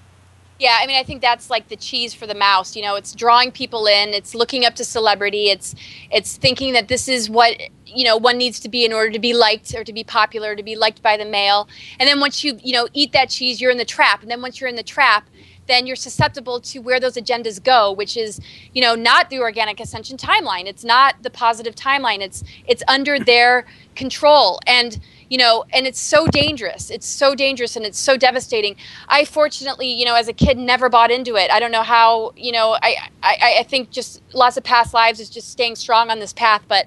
Yeah, I mean, I think that's like the cheese for the mouse. You know, it's drawing people in. It's looking up to celebrity. It's it's thinking that this is what you know one needs to be in order to be liked or to be popular, to be liked by the male. And then once you you know eat that cheese, you're in the trap. And then once you're in the trap, then you're susceptible to where those agendas go, which is you know not the organic ascension timeline. It's not the positive timeline. It's it's under their control and you know and it's so dangerous it's so dangerous and it's so devastating i fortunately you know as a kid never bought into it i don't know how you know i i, I think just lots of past lives is just staying strong on this path but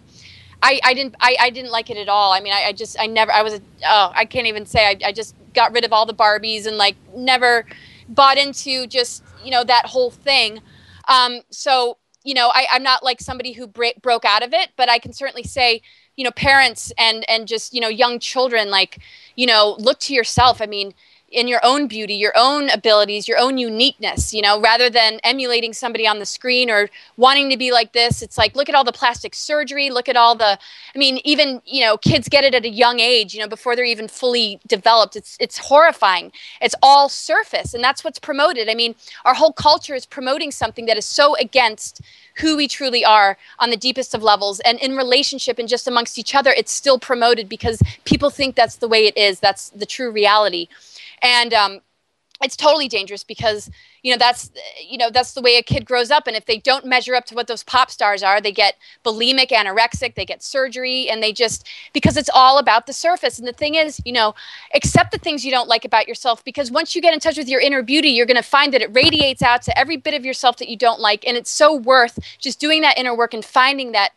I, I didn't I, I didn't like it at all. I mean I, I just I never I was a, oh I can't even say I, I just got rid of all the Barbies and like never bought into just you know that whole thing. Um, so you know I, I'm not like somebody who broke out of it, but I can certainly say you know parents and and just you know young children like you know look to yourself i mean in your own beauty your own abilities your own uniqueness you know rather than emulating somebody on the screen or wanting to be like this. It's like look at all the plastic surgery. Look at all the i mean even you know kids get it at a young age you know before they're even fully developed. It's it's horrifying. It's all surface and that's what's promoted. I mean our whole culture is promoting something that is so against who we truly are on the deepest of levels. And in relationship and just amongst each other it's still promoted because people think that's the way it is. That's the true reality and um, it's totally dangerous because you know that's you know that's the way a kid grows up. And if they don't measure up to what those pop stars are they get bulimic anorexic they get surgery and they just because it's all about the surface. And the thing is you know accept the things you don't like about yourself because once you get in touch with your inner beauty you're going to find that it radiates out to every bit of yourself that you don't like. And it's so worth just doing that inner work and finding that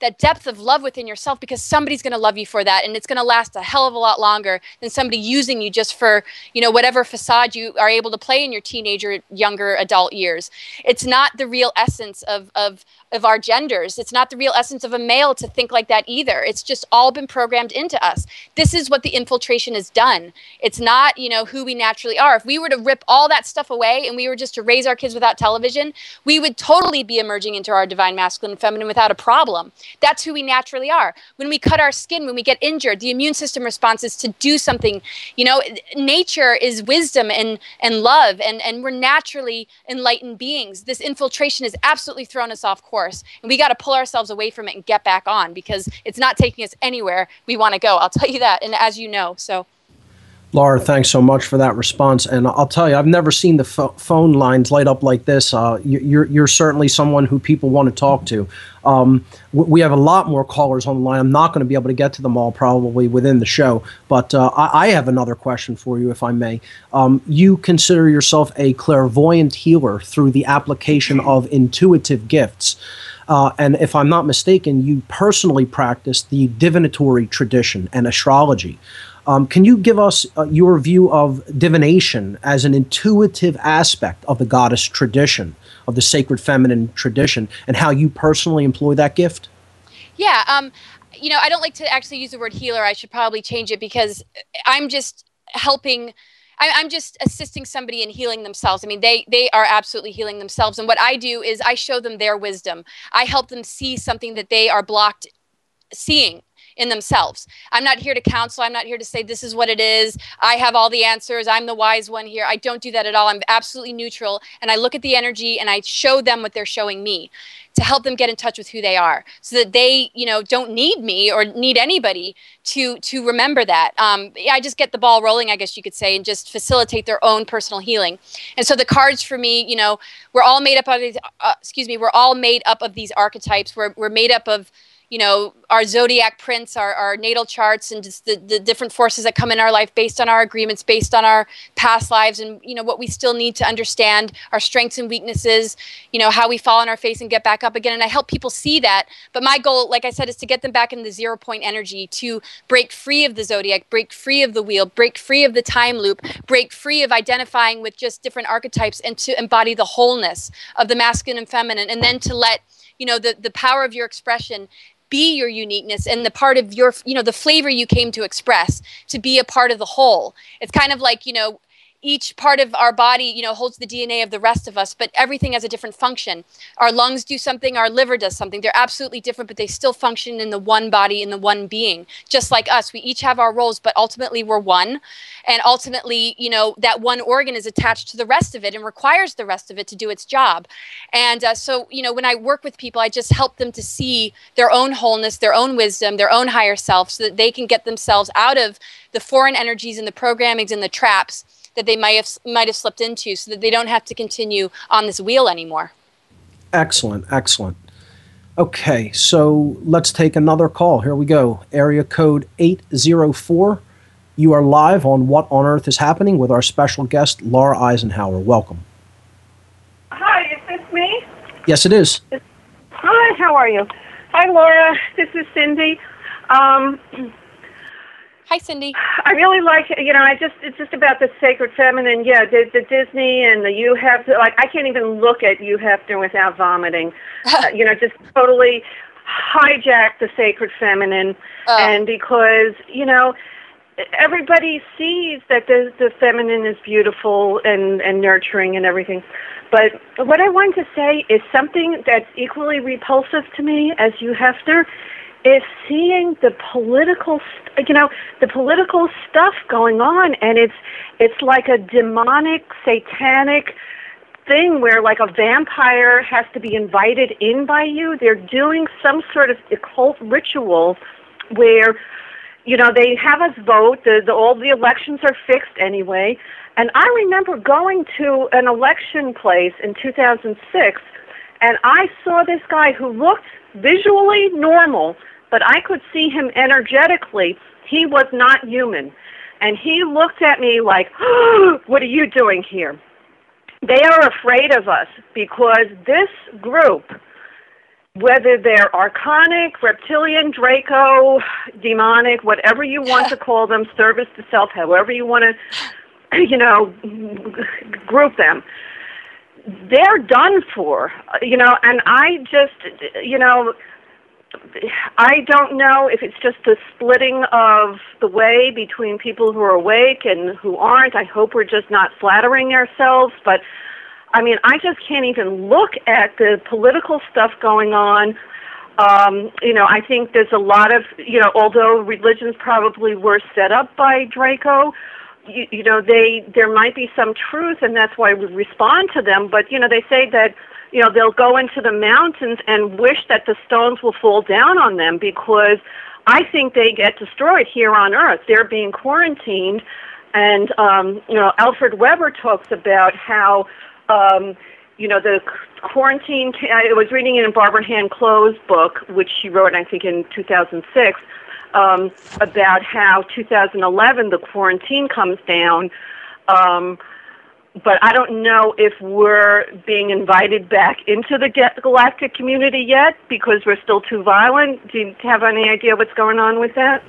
that depth of love within yourself because somebody's going to love you for that and it's going to last a hell of a lot longer than somebody using you just for you know whatever facade you are able to play in your teenager younger adult years. It's not the real essence of of of our genders it's not the real essence of a male to think like that either it's just all been programmed into us this is what the infiltration has done it's not you know who we naturally are if we were to rip all that stuff away and we were just to raise our kids without television we would totally be emerging into our divine masculine and feminine without a problem that's who we naturally are. When we cut our skin, when we get injured, the immune system responses to do something. You know, nature is wisdom and, and love, and, and we're naturally enlightened beings. This infiltration has absolutely thrown us off course. And we got to pull ourselves away from it and get back on because it's not taking us anywhere we want to go. I'll tell you that. And as you know, so. Laura, thanks so much for that response. And I'll tell you, I've never seen the pho- phone lines light up like this. Uh, you- you're, you're certainly someone who people want to talk to. Um, we have a lot more callers on the line. I'm not going to be able to get to them all probably within the show, but uh, I, I have another question for you, if I may. Um, you consider yourself a clairvoyant healer through the application of intuitive gifts. Uh, and if I'm not mistaken, you personally practice the divinatory tradition and astrology. Um, can you give us uh, your view of divination as an intuitive aspect of the goddess tradition, of the sacred feminine tradition, and how you personally employ that gift? Yeah, um, you know, I don't like to actually use the word healer. I should probably change it because I'm just helping. I, I'm just assisting somebody in healing themselves. I mean, they they are absolutely healing themselves, and what I do is I show them their wisdom. I help them see something that they are blocked seeing in themselves. I'm not here to counsel. I'm not here to say this is what it is. I have all the answers. I'm the wise one here. I don't do that at all. I'm absolutely neutral and I look at the energy and I show them what they're showing me to help them get in touch with who they are so that they, you know, don't need me or need anybody to to remember that. Um, I just get the ball rolling, I guess you could say, and just facilitate their own personal healing. And so the cards for me, you know, we're all made up of these, uh, excuse me, we're all made up of these archetypes. We're, we're made up of you know our zodiac prints our, our natal charts and just the, the different forces that come in our life based on our agreements based on our past lives and you know what we still need to understand our strengths and weaknesses you know how we fall on our face and get back up again. And i help people see that. But my goal like i said is to get them back in the zero point energy to break free of the zodiac break free of the wheel break free of the time loop break free of identifying with just different archetypes and to embody the wholeness of the masculine and feminine. And then to let you know the, the power of your expression be your uniqueness and the part of your you know the flavor you came to express to be a part of the whole. It's kind of like you know each part of our body you know holds the dna of the rest of us but everything has a different function. Our lungs do something our liver does something. They're absolutely different but they still function in the one body in the one being. Just like us we each have our roles but ultimately we're one. And ultimately you know that one organ is attached to the rest of it and requires the rest of it to do its job. And uh, so you know when i work with people i just help them to see their own wholeness their own wisdom their own higher self so that they can get themselves out of the foreign energies and the programmings and the traps that they might have might have slipped into so that they don't have to continue on this wheel anymore. Excellent, excellent. Okay, so let's take another call. Here we go. Area code 804. You are live on What on Earth is Happening with our special guest, Laura Eisenhower. Welcome. Hi, is this me? Yes, it is. Hi, how are you? Hi, Laura. This is Cindy. Um, Hi, Cindy. I really like, you know, I just, it's just about the sacred feminine. Yeah, the, the Disney and the you have to, like, I can't even look at Hugh Hefner without vomiting. *laughs* uh, you know, just totally hijack the sacred feminine. Oh. And because, you know, everybody sees that the, the feminine is beautiful and, and nurturing and everything. But what I want to say is something that's equally repulsive to me as Hugh Hefner is seeing the political, you know, the political stuff going on, and it's it's like a demonic, satanic thing where like a vampire has to be invited in by you. They're doing some sort of occult ritual where you know they have us vote. The, the all the elections are fixed anyway. And I remember going to an election place in 2006, and I saw this guy who looked visually normal but I could see him energetically. He was not human. And he looked at me like, oh, *gasps* What are you doing here? They are afraid of us because this group, whether they're archonic, reptilian, Draco, demonic, whatever you want to *laughs* call them, service to self, however you want to, you know, group them, they're done for, you know, and I just, you know, I don't know if it's just the splitting of the way between people who are awake and who aren't. I hope we're just not flattering ourselves, but I mean, I just can't even look at the political stuff going on. Um, you know, I think there's a lot of, you know, although religions probably were set up by Draco, you, you know, they there might be some truth, and that's why we respond to them. But you know, they say that you know, they'll go into the mountains and wish that the stones will fall down on them because I think they get destroyed here on Earth. They're being quarantined. And, um, you know, Alfred Webre talks about how, um, you know, the quarantine, I was reading it in Barbara Hand Clow's book, which she wrote, I think, in 2006, um, about how 2011 the quarantine comes down. Um, but I don't know if we're being invited back into the galactic community yet because we're still too violent. Do you have any idea what's going on with that?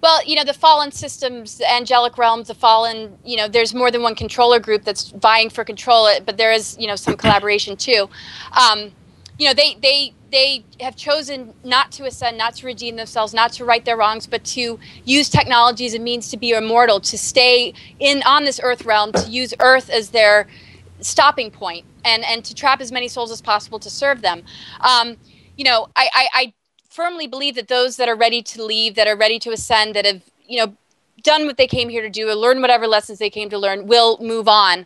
Well, you know, the fallen systems, the angelic realms, the fallen, you know, there's more than one controller group that's vying for control, but there is, you know, some collaboration too. Um, you know, they, they, they have chosen not to ascend, not to redeem themselves, not to right their wrongs, but to use technology as a means to be immortal, to stay in on this earth realm, to use earth as their stopping point, and and to trap as many souls as possible to serve them. Um, you know, I, I, I firmly believe that those that are ready to leave, that are ready to ascend, that have you know done what they came here to do, or learn whatever lessons they came to learn, will move on.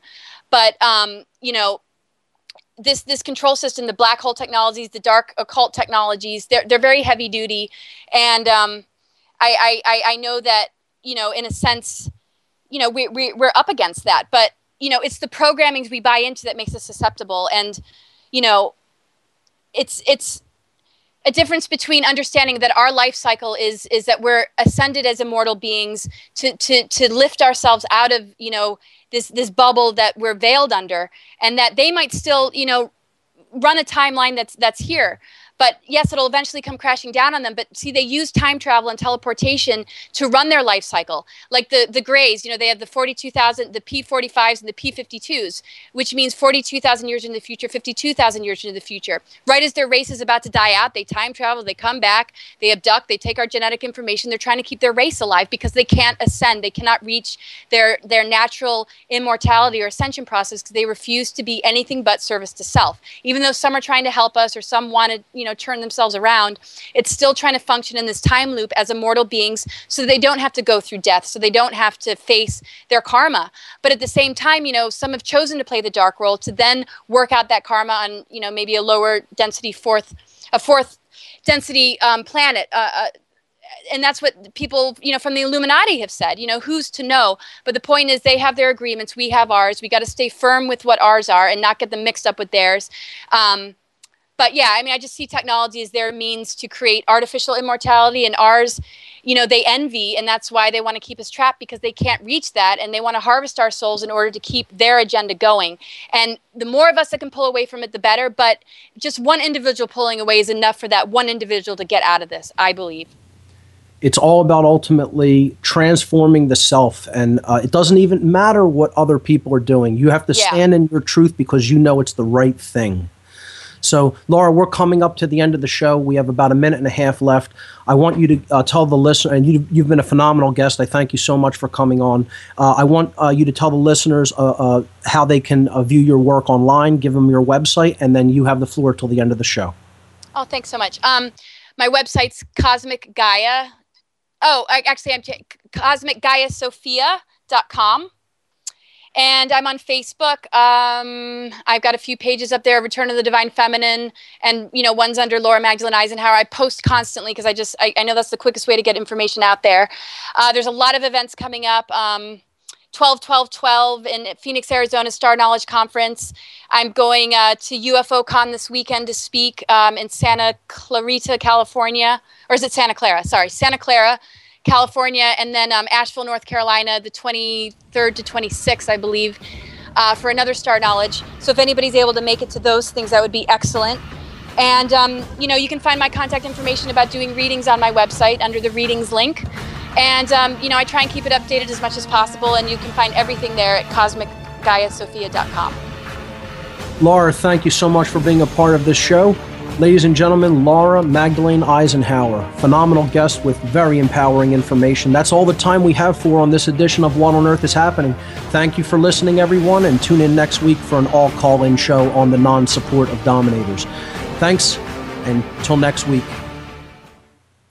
But um, you know, this this control system, the black hole technologies, the dark occult technologies, they're they're very heavy duty, and um, I, I I know that you know in a sense, you know we, we we're up against that, but you know it's the programmings we buy into that makes us susceptible, and you know it's it's a difference between understanding that our life cycle is is that we're ascended as immortal beings to to to lift ourselves out of you know this this bubble that we're veiled under and that they might still you know run a timeline that's that's here but yes, it'll eventually come crashing down on them. But see, they use time travel and teleportation to run their life cycle. Like the the Greys, you know, they have the 42,000, the P45s and the P52s, which means 42,000 years in the future, 52,000 years into the future. Right as their race is about to die out, they time travel, they come back, they abduct, they take our genetic information. They're trying to keep their race alive because they can't ascend, they cannot reach their their natural immortality or ascension process because they refuse to be anything but service to self. Even though some are trying to help us or some want to, you know, turn themselves around, it's still trying to function in this time loop as immortal beings so they don't have to go through death, so they don't have to face their karma. But at the same time, you know, some have chosen to play the dark role to then work out that karma on, you know, maybe a lower density fourth, a fourth density um, planet. Uh, uh, and that's what people you know from the illuminati have said you know who's to know but the point is they have their agreements we have ours we got to stay firm with what ours are and not get them mixed up with theirs um, but yeah i mean i just see technology as their means to create artificial immortality and ours you know they envy and that's why they want to keep us trapped because they can't reach that and they want to harvest our souls in order to keep their agenda going. And the more of us that can pull away from it the better but just one individual pulling away is enough for that one individual to get out of this i believe. It's all about ultimately transforming the self and uh, it doesn't even matter what other people are doing. You have to Yeah. stand in your truth because you know it's the right thing so laura we're coming up to the end of the show we have about a minute and a half left i want you to uh, tell the listener and you, you've been a phenomenal guest i thank you so much for coming on uh, i want uh, you to tell the listeners uh, uh, how they can uh, view your work online give them your website and then you have the floor till the end of the show Oh, thanks so much. Um, my website's Cosmic Gaia. Oh, I, actually, I'm cosmicgaiasophia.com. And I'm on Facebook. Um, I've got a few pages up there, Return of the Divine Feminine, and you know, one's under Laura Magdalene Eisenhower. I post constantly because I just I, I know that's the quickest way to get information out there. Uh, there's a lot of events coming up. Um, 12 12 12 in Phoenix, Arizona Star Knowledge Conference. I'm going uh, to UFO Con this weekend to speak um, in Santa Clarita, California. Or is it Santa Clara? Sorry, Santa Clara, California. And then um, Asheville, North Carolina, the 23rd to 26th, I believe, uh, for another Star Knowledge. So if anybody's able to make it to those things, that would be excellent. And, um, you know, you can find my contact information about doing readings on my website under the readings link. And, um, you know, I try and keep it updated as much as possible, and you can find everything there at cosmicgaiasophia.com. Laura, thank you so much for being a part of this show. Ladies and gentlemen, Laura Magdalene Eisenhower, phenomenal guest with very empowering information. That's all the time we have for on this edition of What on Earth is Happening. Thank you for listening, everyone, and tune in next week for an all call in show on the non support of dominators. Thanks, and till next week.